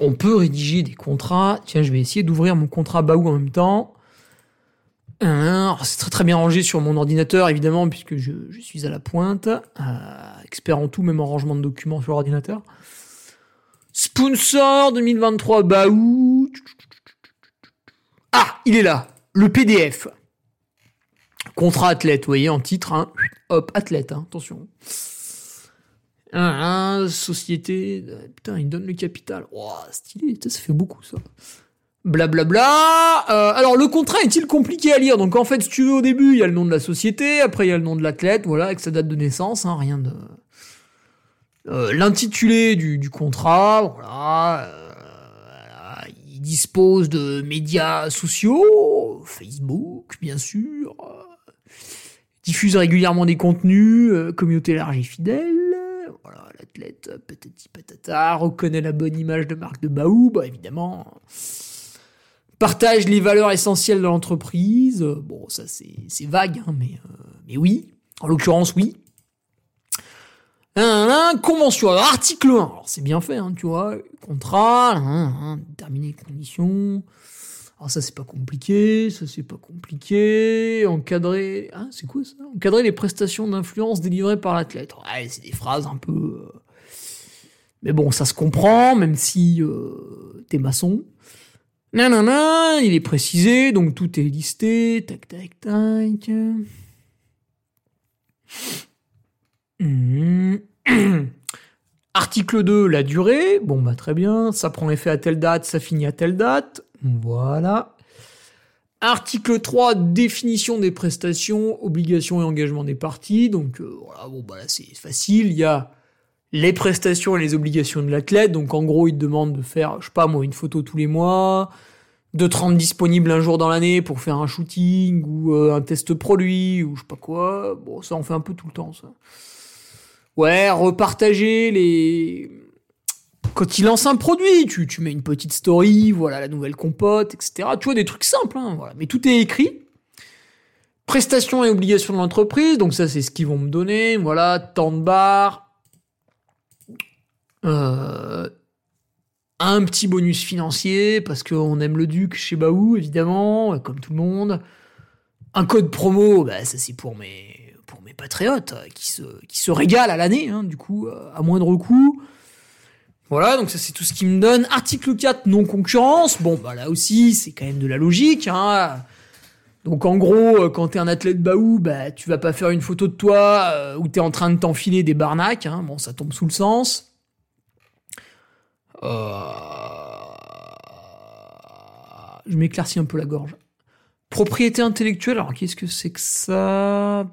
on peut rédiger des contrats. Tiens, je vais essayer d'ouvrir mon contrat Baou en même temps. C'est très très bien rangé sur mon ordinateur, évidemment, puisque je, suis à la pointe. Euh, expert en tout, même en rangement de documents sur l'ordinateur. Sponsor 2023 Baou. Ah, il est là. Le PDF. Contrat athlète, vous voyez, en titre. Hein. Hop, athlète, hein, attention. Ah, ah, société. Putain, il donne le capital. Oh, stylé, ça fait beaucoup ça. Blablabla. Euh, alors, le contrat est-il compliqué à lire? Donc, en fait, si tu veux, au début, il y a le nom de la société, après, il y a le nom de l'athlète, voilà, avec sa date de naissance, hein, rien de. Euh, L'intitulé du, contrat, voilà. euh, Il dispose de médias sociaux, Facebook, bien sûr. euh, diffuse régulièrement des contenus, euh, communauté large et fidèle. Voilà, l'athlète, patati patata, reconnaît la bonne image de marque de Baou, bah évidemment. Partage les valeurs essentielles de l'entreprise. Bon, ça c'est vague, hein, mais, euh, mais oui. En l'occurrence, oui. Convention. Alors, article 1. Alors, c'est bien fait, hein, tu vois. Contrat, hein, hein, déterminer les conditions. Alors, ça, c'est pas compliqué. Ça, c'est pas compliqué. Encadrer. Ah, c'est quoi ça? Encadrer les prestations d'influence délivrées par l'athlète. Ouais, c'est des phrases un peu. euh, Mais bon, ça se comprend, même si euh, t'es maçon. Non, il est précisé, donc tout est listé. Tac, tac, tac. Mhm. <clears throat> Article 2, la durée. Bon, bah très bien. Ça prend effet à telle date, ça finit à telle date. Voilà. Article 3, définition des prestations, obligations et engagements des parties. Donc euh, voilà, bon, bah là c'est facile. Il y a les prestations et les obligations de l'athlète. Donc en gros, il te demande de faire, je sais pas moi, une photo tous les mois, de te rendre disponible un jour dans l'année pour faire un shooting ou euh, un test produit ou je sais pas quoi. Bon, ça on fait un peu tout le temps ça. Ouais, repartager les quand il lance un produit, tu, tu mets une petite story, voilà la nouvelle compote, etc. Tu vois des trucs simples, hein, voilà. Mais tout est écrit. Prestations et obligations de l'entreprise, donc ça c'est ce qu'ils vont me donner. Voilà, temps de bar, euh, un petit bonus financier parce qu'on aime le duc chez Baou évidemment, comme tout le monde. Un code promo, bah ça c'est pour mes pour mes patriotes euh, qui se qui se régalent à l'année, hein, du coup euh, à moindre coût. Voilà, donc ça c'est tout ce qui me donne. Article 4, non concurrence. Bon, bah là aussi, c'est quand même de la logique. Hein. Donc en gros, quand t'es un athlète Baou, bah tu vas pas faire une photo de toi où t'es en train de t'enfiler des barnaques. Hein. Bon, ça tombe sous le sens. Euh, Je m'éclaircis un peu la gorge. Propriété intellectuelle, alors qu'est-ce que c'est que ça?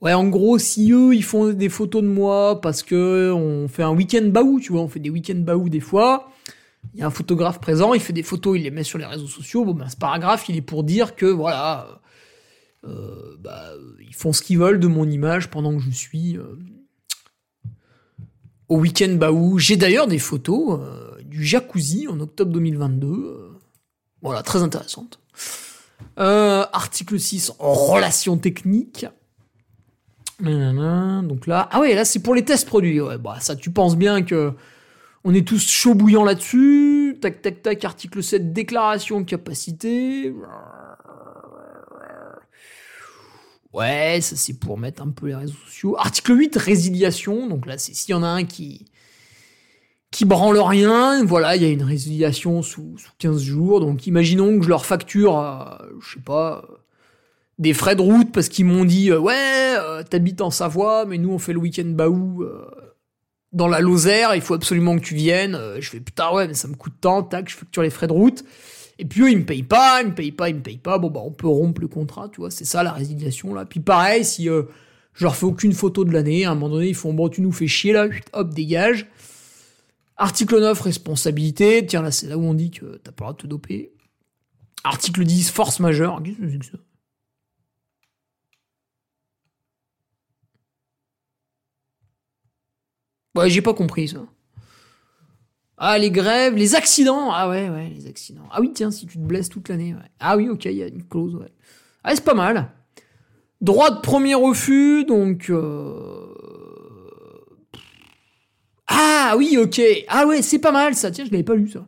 Ouais, en gros, si eux, ils font des photos de moi parce que on fait un week-end baou, tu vois, on fait des week-ends baou des fois, il y a un photographe présent, il fait des photos, il les met sur les réseaux sociaux. Bon, ben, ce paragraphe, il est pour dire que voilà, euh, bah, ils font ce qu'ils veulent de mon image pendant que je suis euh, au week-end Baou. J'ai d'ailleurs des photos euh, du jacuzzi en octobre 2022. voilà, très intéressante. article 6, relations techniques. Donc là, ah ouais, là c'est pour les tests produits. Ouais, bah ça, tu penses bien que on est tous chaud bouillant là-dessus. Tac, tac, tac. Article 7, déclaration capacité. Ouais, ça c'est pour mettre un peu les réseaux sociaux. Article 8, résiliation. Donc là, c'est s'il y en a un qui qui branle rien, voilà, il y a une résiliation sous, sous 15 jours. Donc imaginons que je leur facture, euh, je sais pas, des frais de route parce qu'ils m'ont dit euh, ouais, euh, t'habites en Savoie, mais nous on fait le week-end baou dans la Lozère, il faut absolument que tu viennes. je fais putain ouais, mais ça me coûte tant, tac, je facture les frais de route. Et puis eux, ils me payent pas, ils me payent pas, ils me payent pas. Bon, bah, on peut rompre le contrat, tu vois. C'est ça, la résiliation, là. Puis pareil, si euh, je leur fais aucune photo de l'année, à un moment donné, ils font, bon, tu nous fais chier, là, hop, dégage. Article 9, responsabilité. Tiens, là, c'est là où on dit que t'as pas le droit de te doper. Article 10, force majeure. Qu'est-ce que c'est que ça? Ouais, j'ai pas compris ça. Ah, les grèves, les accidents. Ah ouais, ouais, les accidents. Ah oui, tiens, si tu te blesses toute l'année. Ah oui, ok, il y a une clause. Ah, c'est pas mal. Droit de premier refus, donc... Euh... Ah oui, ok. Ah ouais, c'est pas mal ça. Tiens, je l'avais pas lu ça.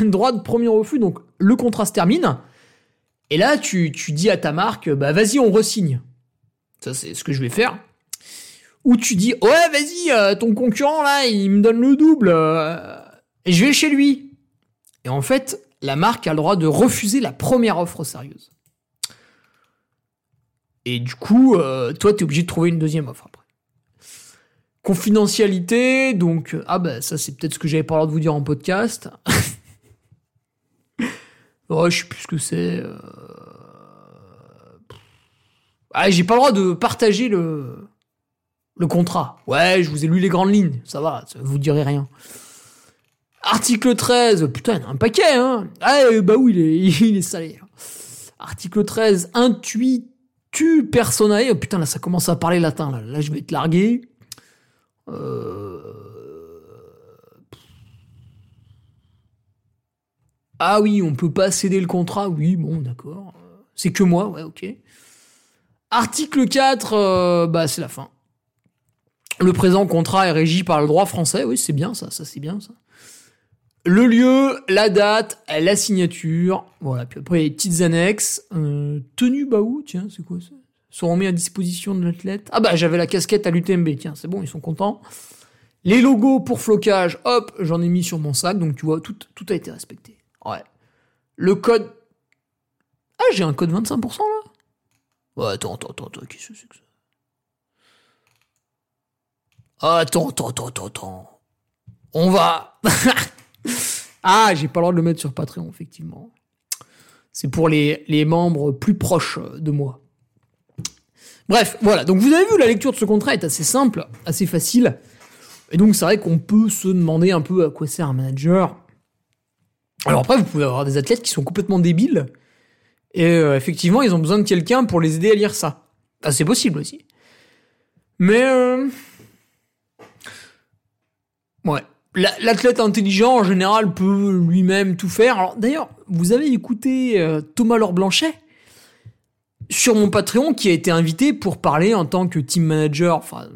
<laughs> Droit de premier refus, donc le contrat se termine. Et là, tu, tu dis à ta marque, bah vas-y, on resigne. Ça, c'est ce que je vais faire. Ou tu dis, ouais, vas-y, euh, ton concurrent là, il me donne le double. Euh, et je vais chez lui. Et en fait, la marque a le droit de refuser la première offre sérieuse. Et du coup, euh, toi, tu es obligé de trouver une deuxième offre après. Confidentialité, donc, ah bah ça c'est peut-être ce que j'avais pas l'air de vous dire en podcast. <laughs> oh, je sais plus ce que c'est. Euh... Ah, j'ai pas le droit de partager le, le contrat. Ouais, je vous ai lu les grandes lignes, ça va, ça vous dirait rien. Article 13, putain, il y a un paquet, hein. Ah, euh, bah oui, il est, <laughs> il est salé. Article 13, intuitu personae. Oh, putain, là, ça commence à parler latin, là. Là, je vais te larguer. Euh... Ah oui, on peut pas céder le contrat. Oui, bon, d'accord. C'est que moi, ouais, ok. Article 4, euh, bah, c'est la fin. Le présent contrat est régi par le droit français. Oui, c'est bien ça, ça c'est bien ça le lieu, la date, la signature, voilà. Puis après, les petites annexes. Euh, tenue Baou, tiens, c'est quoi ça? Sont mis à disposition de l'athlète. Ah bah, j'avais la casquette à l'UTMB, tiens, c'est bon, ils sont contents. Les logos pour flocage, hop, j'en ai mis sur mon sac, donc tu vois, tout, tout a été respecté. Ouais. Le code... Ah, j'ai un code 25% là? Attends, attends, attends, attends, qu'est-ce que c'est que ça? Attends, attends, attends, attends, attends. On va... <laughs> Ah, j'ai pas le droit de le mettre sur Patreon, effectivement. C'est pour les, les membres plus proches de moi. Bref, voilà. Donc vous avez vu, la lecture de ce contrat est assez simple, assez facile. Et donc c'est vrai qu'on peut se demander un peu à quoi sert un manager. Alors après, vous pouvez avoir des athlètes qui sont complètement débiles. Et euh, effectivement, ils ont besoin de quelqu'un pour les aider à lire ça. Ah, c'est possible aussi. Mais... Euh... Ouais. L'athlète intelligent, en général, peut lui-même tout faire. D'ailleurs, vous avez écouté euh, Thomas Laure sur mon Patreon qui a été invité pour parler en tant que team manager, enfin,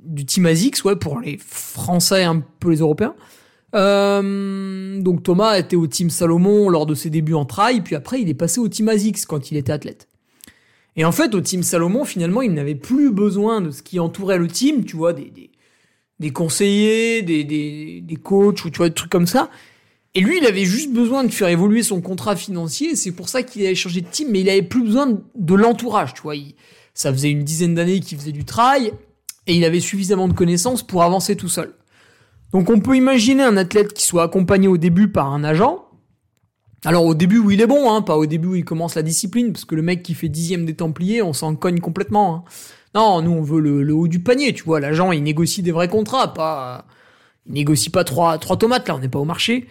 du team ASICS, ouais, pour les Français et un peu les Européens. Euh, donc Thomas était au team Salomon lors de ses débuts en trail, puis après il est passé au team ASICS quand il était athlète. Et en fait, au team Salomon, finalement, il n'avait plus besoin de ce qui entourait le team, tu vois, des, des des conseillers, des, des, des coachs ou tu vois des trucs comme ça. Et lui, il avait juste besoin de faire évoluer son contrat financier. C'est pour ça qu'il avait changé de team, mais il avait plus besoin de l'entourage. Tu vois, ça faisait une dizaine d'années qu'il faisait du trail et il avait suffisamment de connaissances pour avancer tout seul. Donc, on peut imaginer un athlète qui soit accompagné au début par un agent. Alors, au début où il est bon, hein, pas au début où il commence la discipline, parce que le mec qui fait dixième des Templiers, on s'en cogne complètement. Hein. Non, nous on veut le, haut du panier, tu vois. L'agent il négocie des vrais contrats, pas il négocie pas trois trois tomates là, on n'est pas au marché.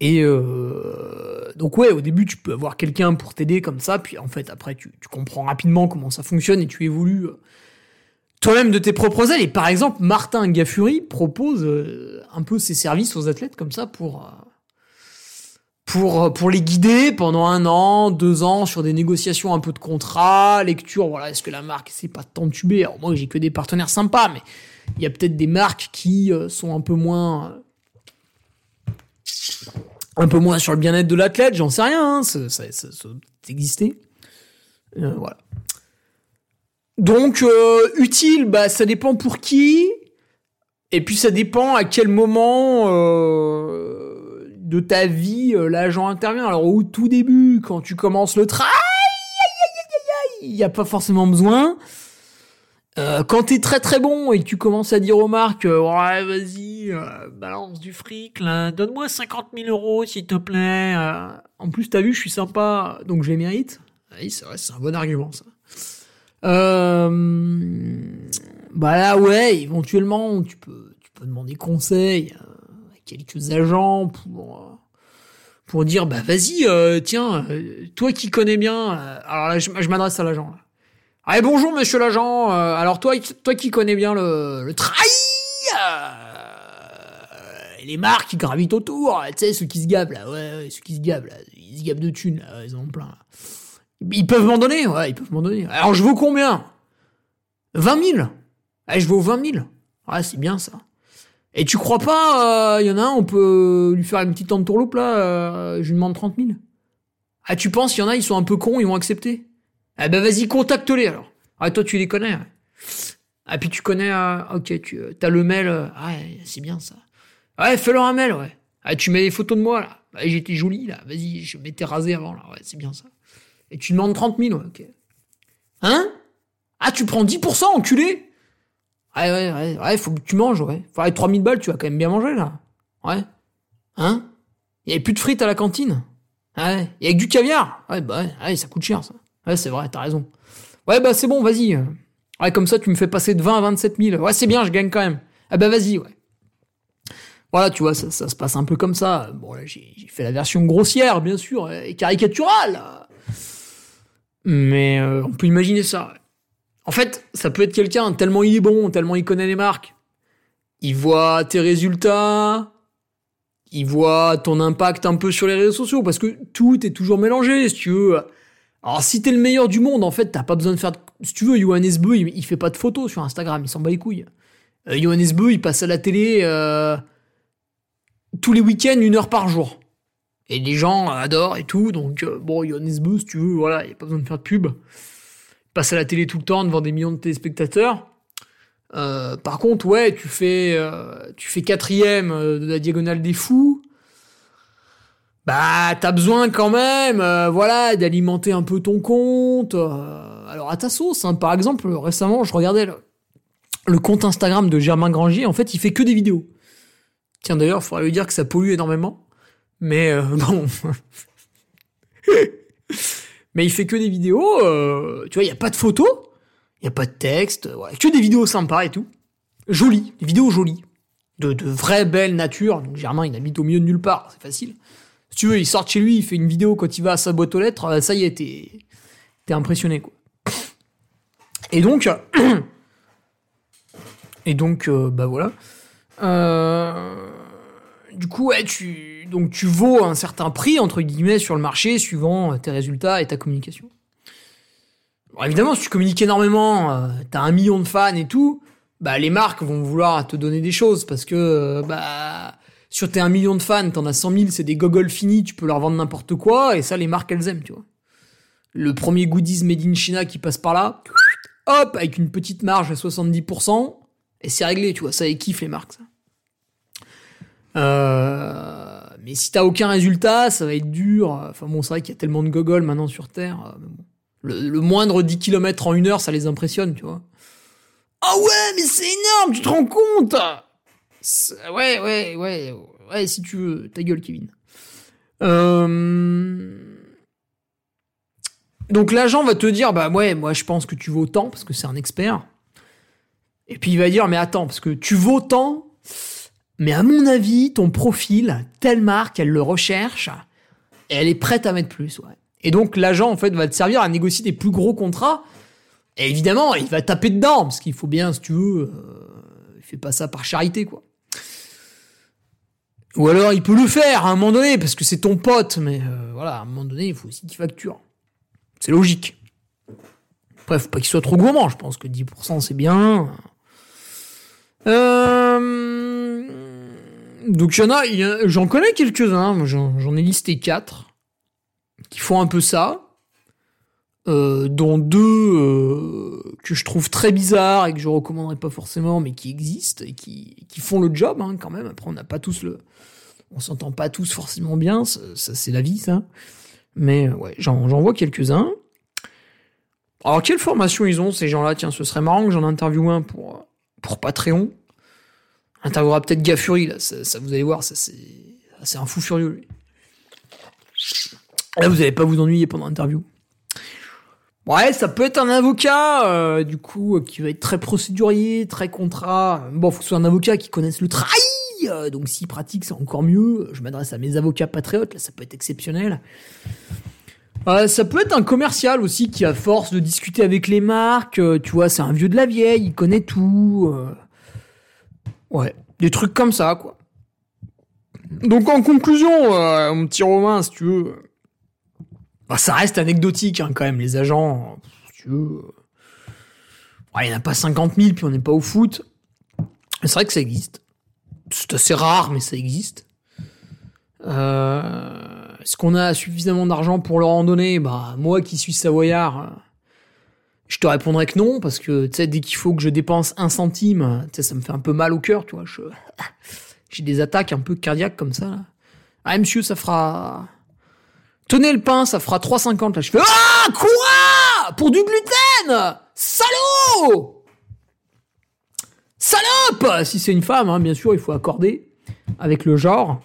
Et euh, donc ouais, au début tu peux avoir quelqu'un pour t'aider comme ça, puis en fait après tu, tu, comprends rapidement comment ça fonctionne et tu évolues euh, toi-même de tes propres ailes. Et par exemple, Martin Gaffuri propose euh, un peu ses services aux athlètes comme ça pour pour pour les guider pendant un an, deux ans sur des négociations un peu de contrat, lecture. Voilà, est-ce que la marque c'est pas de t'entuber Alors moi j'ai que des partenaires sympas, mais il y a peut-être des marques qui sont un peu moins un peu moins sur le bien-être de l'athlète, j'en sais rien, hein, ça, ça, ça. Euh, voilà. Donc, euh, utile, bah, ça dépend pour qui. Et puis, ça dépend à quel moment euh, de ta vie euh, l'agent intervient. Alors, au tout début, quand tu commences le travail, il n'y a pas forcément besoin. Euh, quand t'es très très bon et que tu commences à dire aux marques, euh, ouais, vas-y, euh, balance du fric, là, donne-moi 50 000 euros, s'il te plaît. En plus, t'as vu, je suis sympa, donc je les mérite. Oui, c'est vrai, c'est un bon argument, ça. bah là, ouais, éventuellement, tu peux, tu peux demander conseil quelques agents pour, pour dire, bah vas-y, tiens, toi qui connais bien, alors là, je, m'adresse à l'agent. Allez, bonjour, monsieur l'agent. Euh, alors, toi, toi qui connais bien le, le trahi, euh, les marques qui gravitent autour, tu sais, ceux qui se gabent, là, ouais, ouais, ceux qui se gabent, là, ils se gabent de thunes, là, ils en ont plein. Ils peuvent m'en donner, ouais, ils peuvent m'en donner. Alors, je vaux combien? 20 000 Allez, je vaux 20 000. Ouais, c'est bien, ça. Et tu crois pas, il euh, y en a un, on peut lui faire une petite entourloupe, là, euh, je lui demande 30 000. Ah, tu penses, il y en a, ils sont un peu cons, ils vont accepter? Eh ben vas-y, contacte-les alors. Ah toi tu les connais. Ouais. Ah puis tu connais, euh, ok, tu euh, as le mail. Euh, ah c'est bien ça. Ouais, fais-leur un mail, ouais. Ah tu mets des photos de moi là. Ah, J'étais jolie là. Vas-y, je m'étais rasé avant là. Ouais, c'est bien ça. Et tu demandes 30 000, ouais, ok. Hein? Ah tu prends 10%, enculé Ouais, ouais, ouais, ouais, faut que tu manges, ouais. Faut aller 3000 balles, tu vas quand même bien manger là. Ouais. Hein? Il y avait plus de frites à la cantine. Ouais. Et avec du caviar. Ouais, bah ouais, ouais ça coûte cher ça. Ouais, c'est vrai, t'as raison. Ouais, bah c'est bon, vas-y. Ouais, comme ça, tu me fais passer de 20 à 27 000. Ouais, c'est bien, je gagne quand même. Ah bah vas-y, ouais. Voilà, tu vois, ça, ça, se passe un peu comme ça. Bon, là, j'ai fait la version grossière, bien sûr, et caricaturale. Mais euh, on peut imaginer ça. En fait, ça peut être quelqu'un tellement il est bon, tellement il connaît les marques. Il voit tes résultats, il voit ton impact un peu sur les réseaux sociaux, parce que tout est toujours mélangé, si tu veux. Alors si t'es le meilleur du monde, en fait, t'as pas besoin de faire... De... Si tu veux, Johannes Beu, il, fait pas de photos sur Instagram, il s'en bat les couilles. Euh, Johannes Beu, il passe à la télé euh, tous les week-ends, une heure par jour. Et les gens adorent et tout, donc euh, bon, Johannes Beu, si tu veux, voilà, il a pas besoin de faire de pub. Passe à la télé tout le temps devant des millions de téléspectateurs. Euh, par contre, ouais, tu fais, euh, tu fais quatrième de la diagonale des fous bah t'as besoin quand même, euh, voilà, d'alimenter un peu ton compte. Euh, alors à ta sauce, hein. par exemple, récemment, je regardais le, compte Instagram de Germain Grangier. En fait, il fait que des vidéos. Tiens d'ailleurs, il faudrait lui dire que ça pollue énormément, mais euh, <laughs> bon. Mais il fait que des vidéos. tu vois, il y a pas de photos, il y a pas de texte, que des vidéos sympas et tout, jolies, des vidéos jolies, de, de vraies belles natures. Donc Germain, il habite au milieu de nulle part, c'est facile. Si tu veux, il sort chez lui, il fait une vidéo quand il va à sa boîte aux lettres, euh, ça y est, t'es, t'es impressionné, quoi. Et donc, <coughs> et donc, euh, bah voilà. Euh, du coup, ouais, tu, donc tu vaux un certain prix, entre guillemets, sur le marché, suivant tes résultats et ta communication. Évidemment, si tu communiques énormément, t'as un million de fans et tout, bah les marques vont vouloir te donner des choses parce que bah sur tes 1 million de fans, t'en as 100 000, c'est des gogoles finis, tu peux leur vendre n'importe quoi, et ça, les marques, elles aiment, tu vois. Le premier goodies made in China qui passe par là, hop, avec une petite marge à 70%, et c'est réglé, tu vois, ça, ils kiffent les marques, ça. Euh, mais si t'as aucun résultat, ça va être dur. Enfin bon, c'est vrai qu'il y a tellement de gogoles maintenant sur Terre. Euh, le, moindre 10 km en une heure, ça les impressionne, tu vois. Ah oh ouais, mais c'est énorme, tu te rends compte? Ouais, ouais, ouais, ouais, si tu veux, ta gueule, Kevin. Euh... Donc l'agent va te dire, bah ouais, moi je pense que tu vaux tant, parce que c'est un expert. Et puis il va dire, mais attends, parce que tu vaux tant, Mais à mon avis, ton profil, telle marque, elle le recherche, elle est prête à mettre plus, ouais. Et donc, l'agent, en fait, va te servir à négocier des plus gros contrats. Et évidemment, il va taper dedans, parce qu'il faut bien, si tu veux, euh, il fait pas ça par charité, quoi. Ou alors, il peut le faire à un moment donné, parce que c'est ton pote, mais euh, voilà, à un moment donné, il faut aussi qu'il facture. C'est logique. Après, faut pas qu'il soit trop gourmand, je pense que 10% c'est bien. Euh... Donc il y en a, j'en connais quelques-uns, j'en ai listé quatre qui font un peu ça. Euh, dont deux euh, que je trouve très bizarres et que je recommanderais pas forcément, mais qui existent et qui, font le job hein, quand même. Après, on n'a pas tous le, on s'entend pas tous forcément bien, ça, c'est la vie, ça. Mais ouais, j'en vois quelques-uns. Alors, quelle formation ils ont, ces gens-là? Tiens, ce serait marrant que j'en interviewe un pour Patreon. Interviewera peut-être Gafuri, là. Ça, vous allez voir, ça, c'est un fou furieux, lui. Là, vous n'allez pas vous ennuyer pendant l'interview. Ouais, ça peut être un avocat, euh, du coup, qui va être très procédurier, très contrat. Bon, faut que ce soit un avocat qui connaisse le trahi. Euh, donc, s'il pratique, c'est encore mieux. Je m'adresse à mes avocats patriotes, là, ça peut être exceptionnel. Euh, ça peut être un commercial aussi qui, à force de discuter avec les marques, euh, tu vois, c'est un vieux de la vieille, il connaît tout. Euh. Ouais, des trucs comme ça, quoi. Donc en conclusion, mon petit Romain, si tu veux, bah, ça reste anecdotique hein, quand même, les agents. Si tu veux, il n'y en a pas 50 000, puis on n'est pas au foot. C'est vrai que ça existe. C'est assez rare, mais ça existe. Euh est-ce qu'on a suffisamment d'argent pour leur en donner Bah, moi qui suis savoyard, euh, je te répondrais que non, parce que, tu sais, dès qu'il faut que je dépense un centime, tu sais, ça me fait un peu mal au cœur, tu vois. <laughs> J'ai des attaques un peu cardiaques comme ça. Ah, monsieur, ça fera... Tenez le pain, ça fera 3,50, là. Je fais, ah, quoi? Pour du gluten? Salaud Salope Si c'est une femme, hein, bien sûr, il faut accorder avec le genre.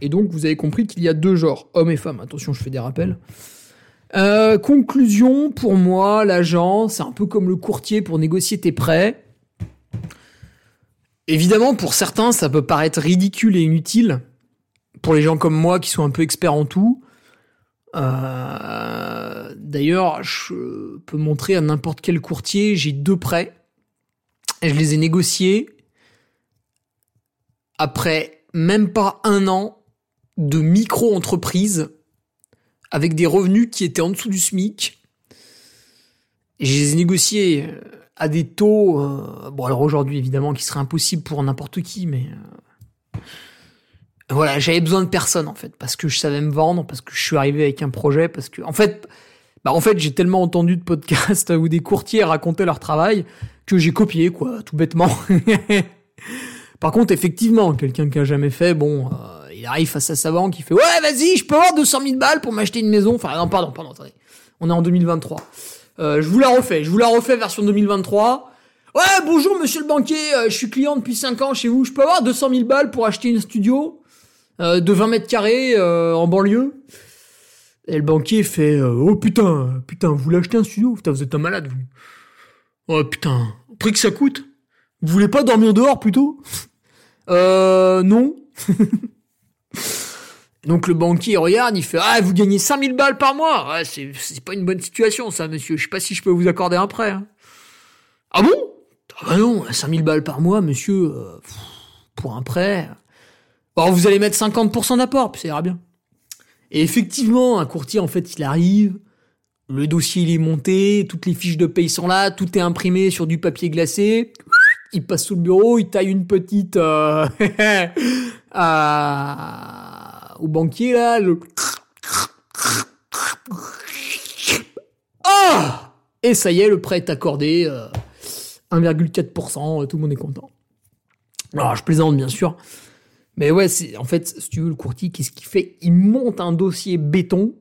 Et donc, vous avez compris qu'il y a deux genres, hommes et femmes. Attention, je fais des rappels. Euh, conclusion, pour moi, l'agent, c'est un peu comme le courtier pour négocier tes prêts. Évidemment, pour certains, ça peut paraître ridicule et inutile. Pour les gens comme moi qui sont un peu experts en tout. Euh, d'ailleurs, je peux montrer à n'importe quel courtier, j'ai deux prêts. Je les ai négociés après même pas un an de micro-entreprises avec des revenus qui étaient en dessous du SMIC. Je les ai négociés euh, à des taux, euh, bon alors aujourd'hui évidemment qui serait impossible pour n'importe qui, mais euh, voilà, j'avais besoin de personne en fait, parce que je savais me vendre, parce que je suis arrivé avec un projet, parce que en fait, bah en fait j'ai tellement entendu de podcasts <laughs> où des courtiers racontaient leur travail que j'ai copié quoi, tout bêtement. <laughs> Par contre, effectivement, quelqu'un qui a jamais fait, bon il arrive face à sa banque, il fait ouais vas-y, je peux avoir 200 000 balles pour m'acheter une maison. Enfin non pardon, pardon, attendez, on est en 2023. Euh, je vous la refais, je vous la refais version 2023. Ouais bonjour monsieur le banquier, euh, je suis client depuis 5 ans chez vous, je peux avoir 200 000 balles pour acheter une studio euh, de 20 mètres carrés en banlieue? Et le banquier fait oh putain, putain, vous l'achetez un studio, putain vous êtes un malade vous. Oh putain, prix que ça coûte. Vous voulez pas dormir dehors plutôt? Euh non. <laughs> Donc le banquier regarde, il fait ah vous gagnez 5000 balles par mois, c'est pas une bonne situation ça monsieur, je sais pas si je peux vous accorder un prêt. Hein. Ah bon? Ah bah non, 5000 balles par mois monsieur euh, pour un prêt. Alors vous allez mettre 50% d'apport, puis ça ira bien. Et effectivement, un courtier en fait, il arrive, le dossier il est monté, toutes les fiches de paye sont là, tout est imprimé sur du papier glacé. Il passe sous le bureau, il taille une petite euh, <laughs> au banquier là, le ah! Et ça y est, le prêt est accordé, 1,4%, euh, tout le monde est content. Alors je plaisante bien sûr, mais ouais, en fait, si tu veux, le courtier, qu'est-ce qu'il fait? Il monte un dossier béton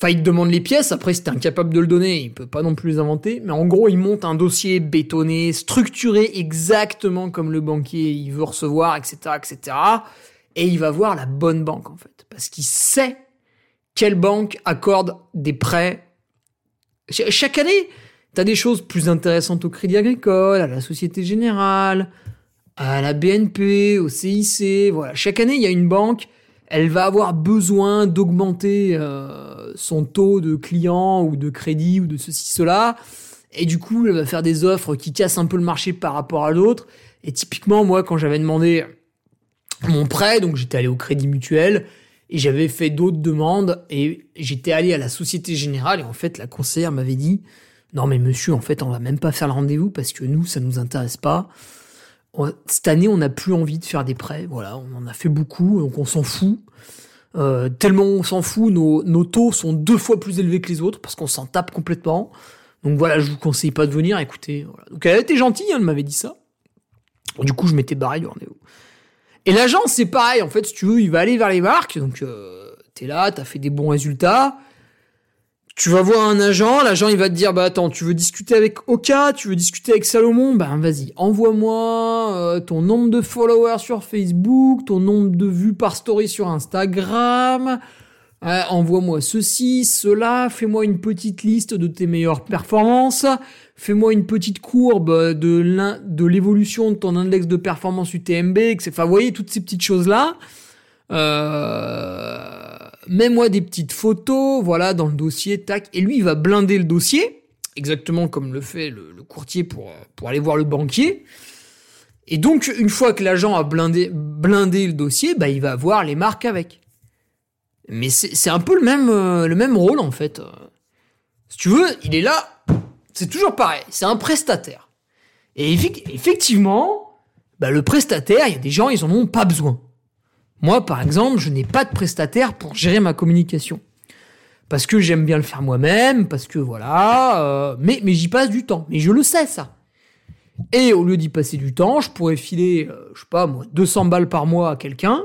Enfin, il te demande les pièces, après, si t'es incapable de le donner, il peut pas non plus les inventer. Mais en gros, il monte un dossier bétonné, structuré exactement comme le banquier il veut recevoir, etc., etc. Et il va voir la bonne banque, en fait. Parce qu'il sait quelle banque accorde des prêts. Chaque année, t'as des choses plus intéressantes au Crédit Agricole, à la Société Générale, à la BNP, au CIC, voilà. Chaque année, il y a une banque, elle va avoir besoin d'augmenter euh, son taux de clients ou de crédit ou de ceci, cela. Et du coup, elle va faire des offres qui cassent un peu le marché par rapport à l'autre. Et typiquement, moi, quand j'avais demandé mon prêt, donc j'étais allé au Crédit Mutuel, et j'avais fait d'autres demandes, et j'étais allé à la Société Générale, et en fait, la conseillère m'avait dit, non mais monsieur, en fait, on va même pas faire le rendez-vous parce que nous, ça nous intéresse pas. Cette année, on n'a plus envie de faire des prêts. Voilà, on en a fait beaucoup, donc on s'en fout. Euh, tellement on s'en fout, nos, nos, taux sont deux fois plus élevés que les autres parce qu'on s'en tape complètement. Donc voilà, je vous conseille pas de venir. Écoutez, donc elle était gentille, hein, elle m'avait dit ça. Du coup, je m'étais barré du rendez-vous. Et l'agent, c'est pareil. En fait, si tu veux, il va aller vers les marques. Donc, euh, t'es là, t'as fait des bons résultats. Tu vas voir un agent, l'agent il va te dire bah attends, tu veux discuter avec Oka, tu veux discuter avec Salomon, ben vas-y, envoie-moi euh, ton nombre de followers sur Facebook, ton nombre de vues par story sur Instagram, euh, envoie-moi ceci, cela, fais-moi une petite liste de tes meilleures performances, fais-moi une petite courbe de l'évolution de ton index de performance UTMB, etc. Enfin, vous voyez toutes ces petites choses là. Euh mets-moi des petites photos, voilà, dans le dossier, tac. Et lui, il va blinder le dossier, exactement comme le fait le, courtier pour, pour aller voir le banquier. Et donc, une fois que l'agent a blindé, blindé le dossier, bah, il va voir les marques avec. Mais c'est un peu le même, euh, le même rôle, en fait. Si tu veux, il est là, c'est toujours pareil, c'est un prestataire. Et effectivement, bah, le prestataire, il y a des gens, ils en ont pas besoin. Moi, par exemple, je n'ai pas de prestataire pour gérer ma communication. Parce que j'aime bien le faire moi-même, parce que voilà, euh, mais, j'y passe du temps. Mais je le sais, ça. Et au lieu d'y passer du temps, je pourrais filer, euh, je sais pas moi, 200 balles par mois à quelqu'un,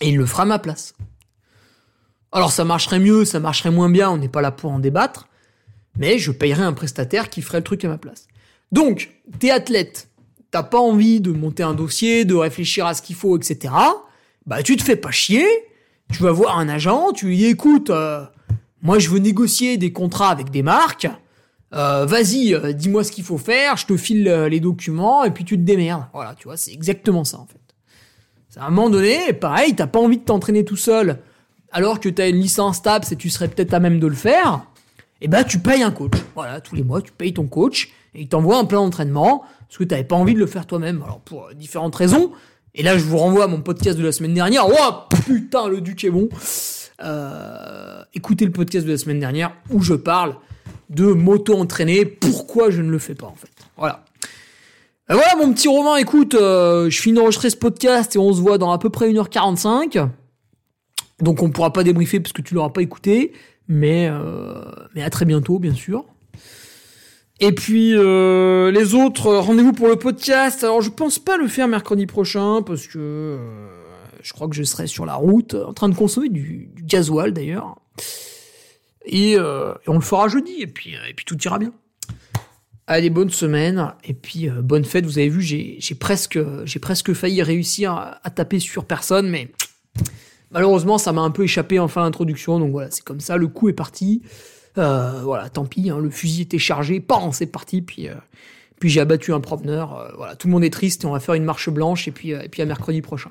et il le fera à ma place. Alors ça marcherait mieux, ça marcherait moins bien, on n'est pas là pour en débattre, mais je payerais un prestataire qui ferait le truc à ma place. Donc, t'es athlète, t'as pas envie de monter un dossier, de réfléchir à ce qu'il faut, etc bah tu te fais pas chier, tu vas voir un agent, tu lui dis écoute, euh, moi je veux négocier des contrats avec des marques, euh, vas-y, euh, dis-moi ce qu'il faut faire, je te file les documents et puis tu te démerdes. Voilà, tu vois, c'est exactement ça en fait. À un moment donné, pareil, t'as pas envie de t'entraîner tout seul, alors que t'as une licence TAPS et tu serais peut-être à même de le faire, et eh bah tu payes un coach. Voilà, tous les mois tu payes ton coach et il t'envoie un plan d'entraînement parce que t'avais pas envie de le faire toi-même. Alors pour différentes raisons, et là, je vous renvoie à mon podcast de la semaine dernière. Oh putain, le duc est bon. Euh, écoutez le podcast de la semaine dernière où je parle de moto-entraîner. Pourquoi je ne le fais pas en fait. Voilà. Euh, voilà mon petit roman. Écoute, euh, je finis d'enregistrer ce podcast et on se voit dans à peu près 1h45. Donc on pourra pas débriefer parce que tu l'auras pas écouté. Mais, mais à très bientôt, bien sûr. Et puis euh, les autres, euh, rendez-vous pour le podcast. Alors je pense pas le faire mercredi prochain parce que euh, je crois que je serai sur la route en train de consommer du, du gasoil d'ailleurs. Et, on le fera jeudi et puis tout ira bien. Allez, bonne semaine et puis bonne fête. Vous avez vu, j'ai presque failli réussir à, taper sur personne, mais malheureusement ça m'a un peu échappé en fin d'introduction. Donc voilà, c'est comme ça. Le coup est parti. Euh, voilà, tant pis, hein, le fusil était chargé, pas c'est parti, puis, euh, puis j'ai abattu un promeneur. Euh, voilà, tout le monde est triste on va faire une marche blanche et puis, et puis à mercredi prochain.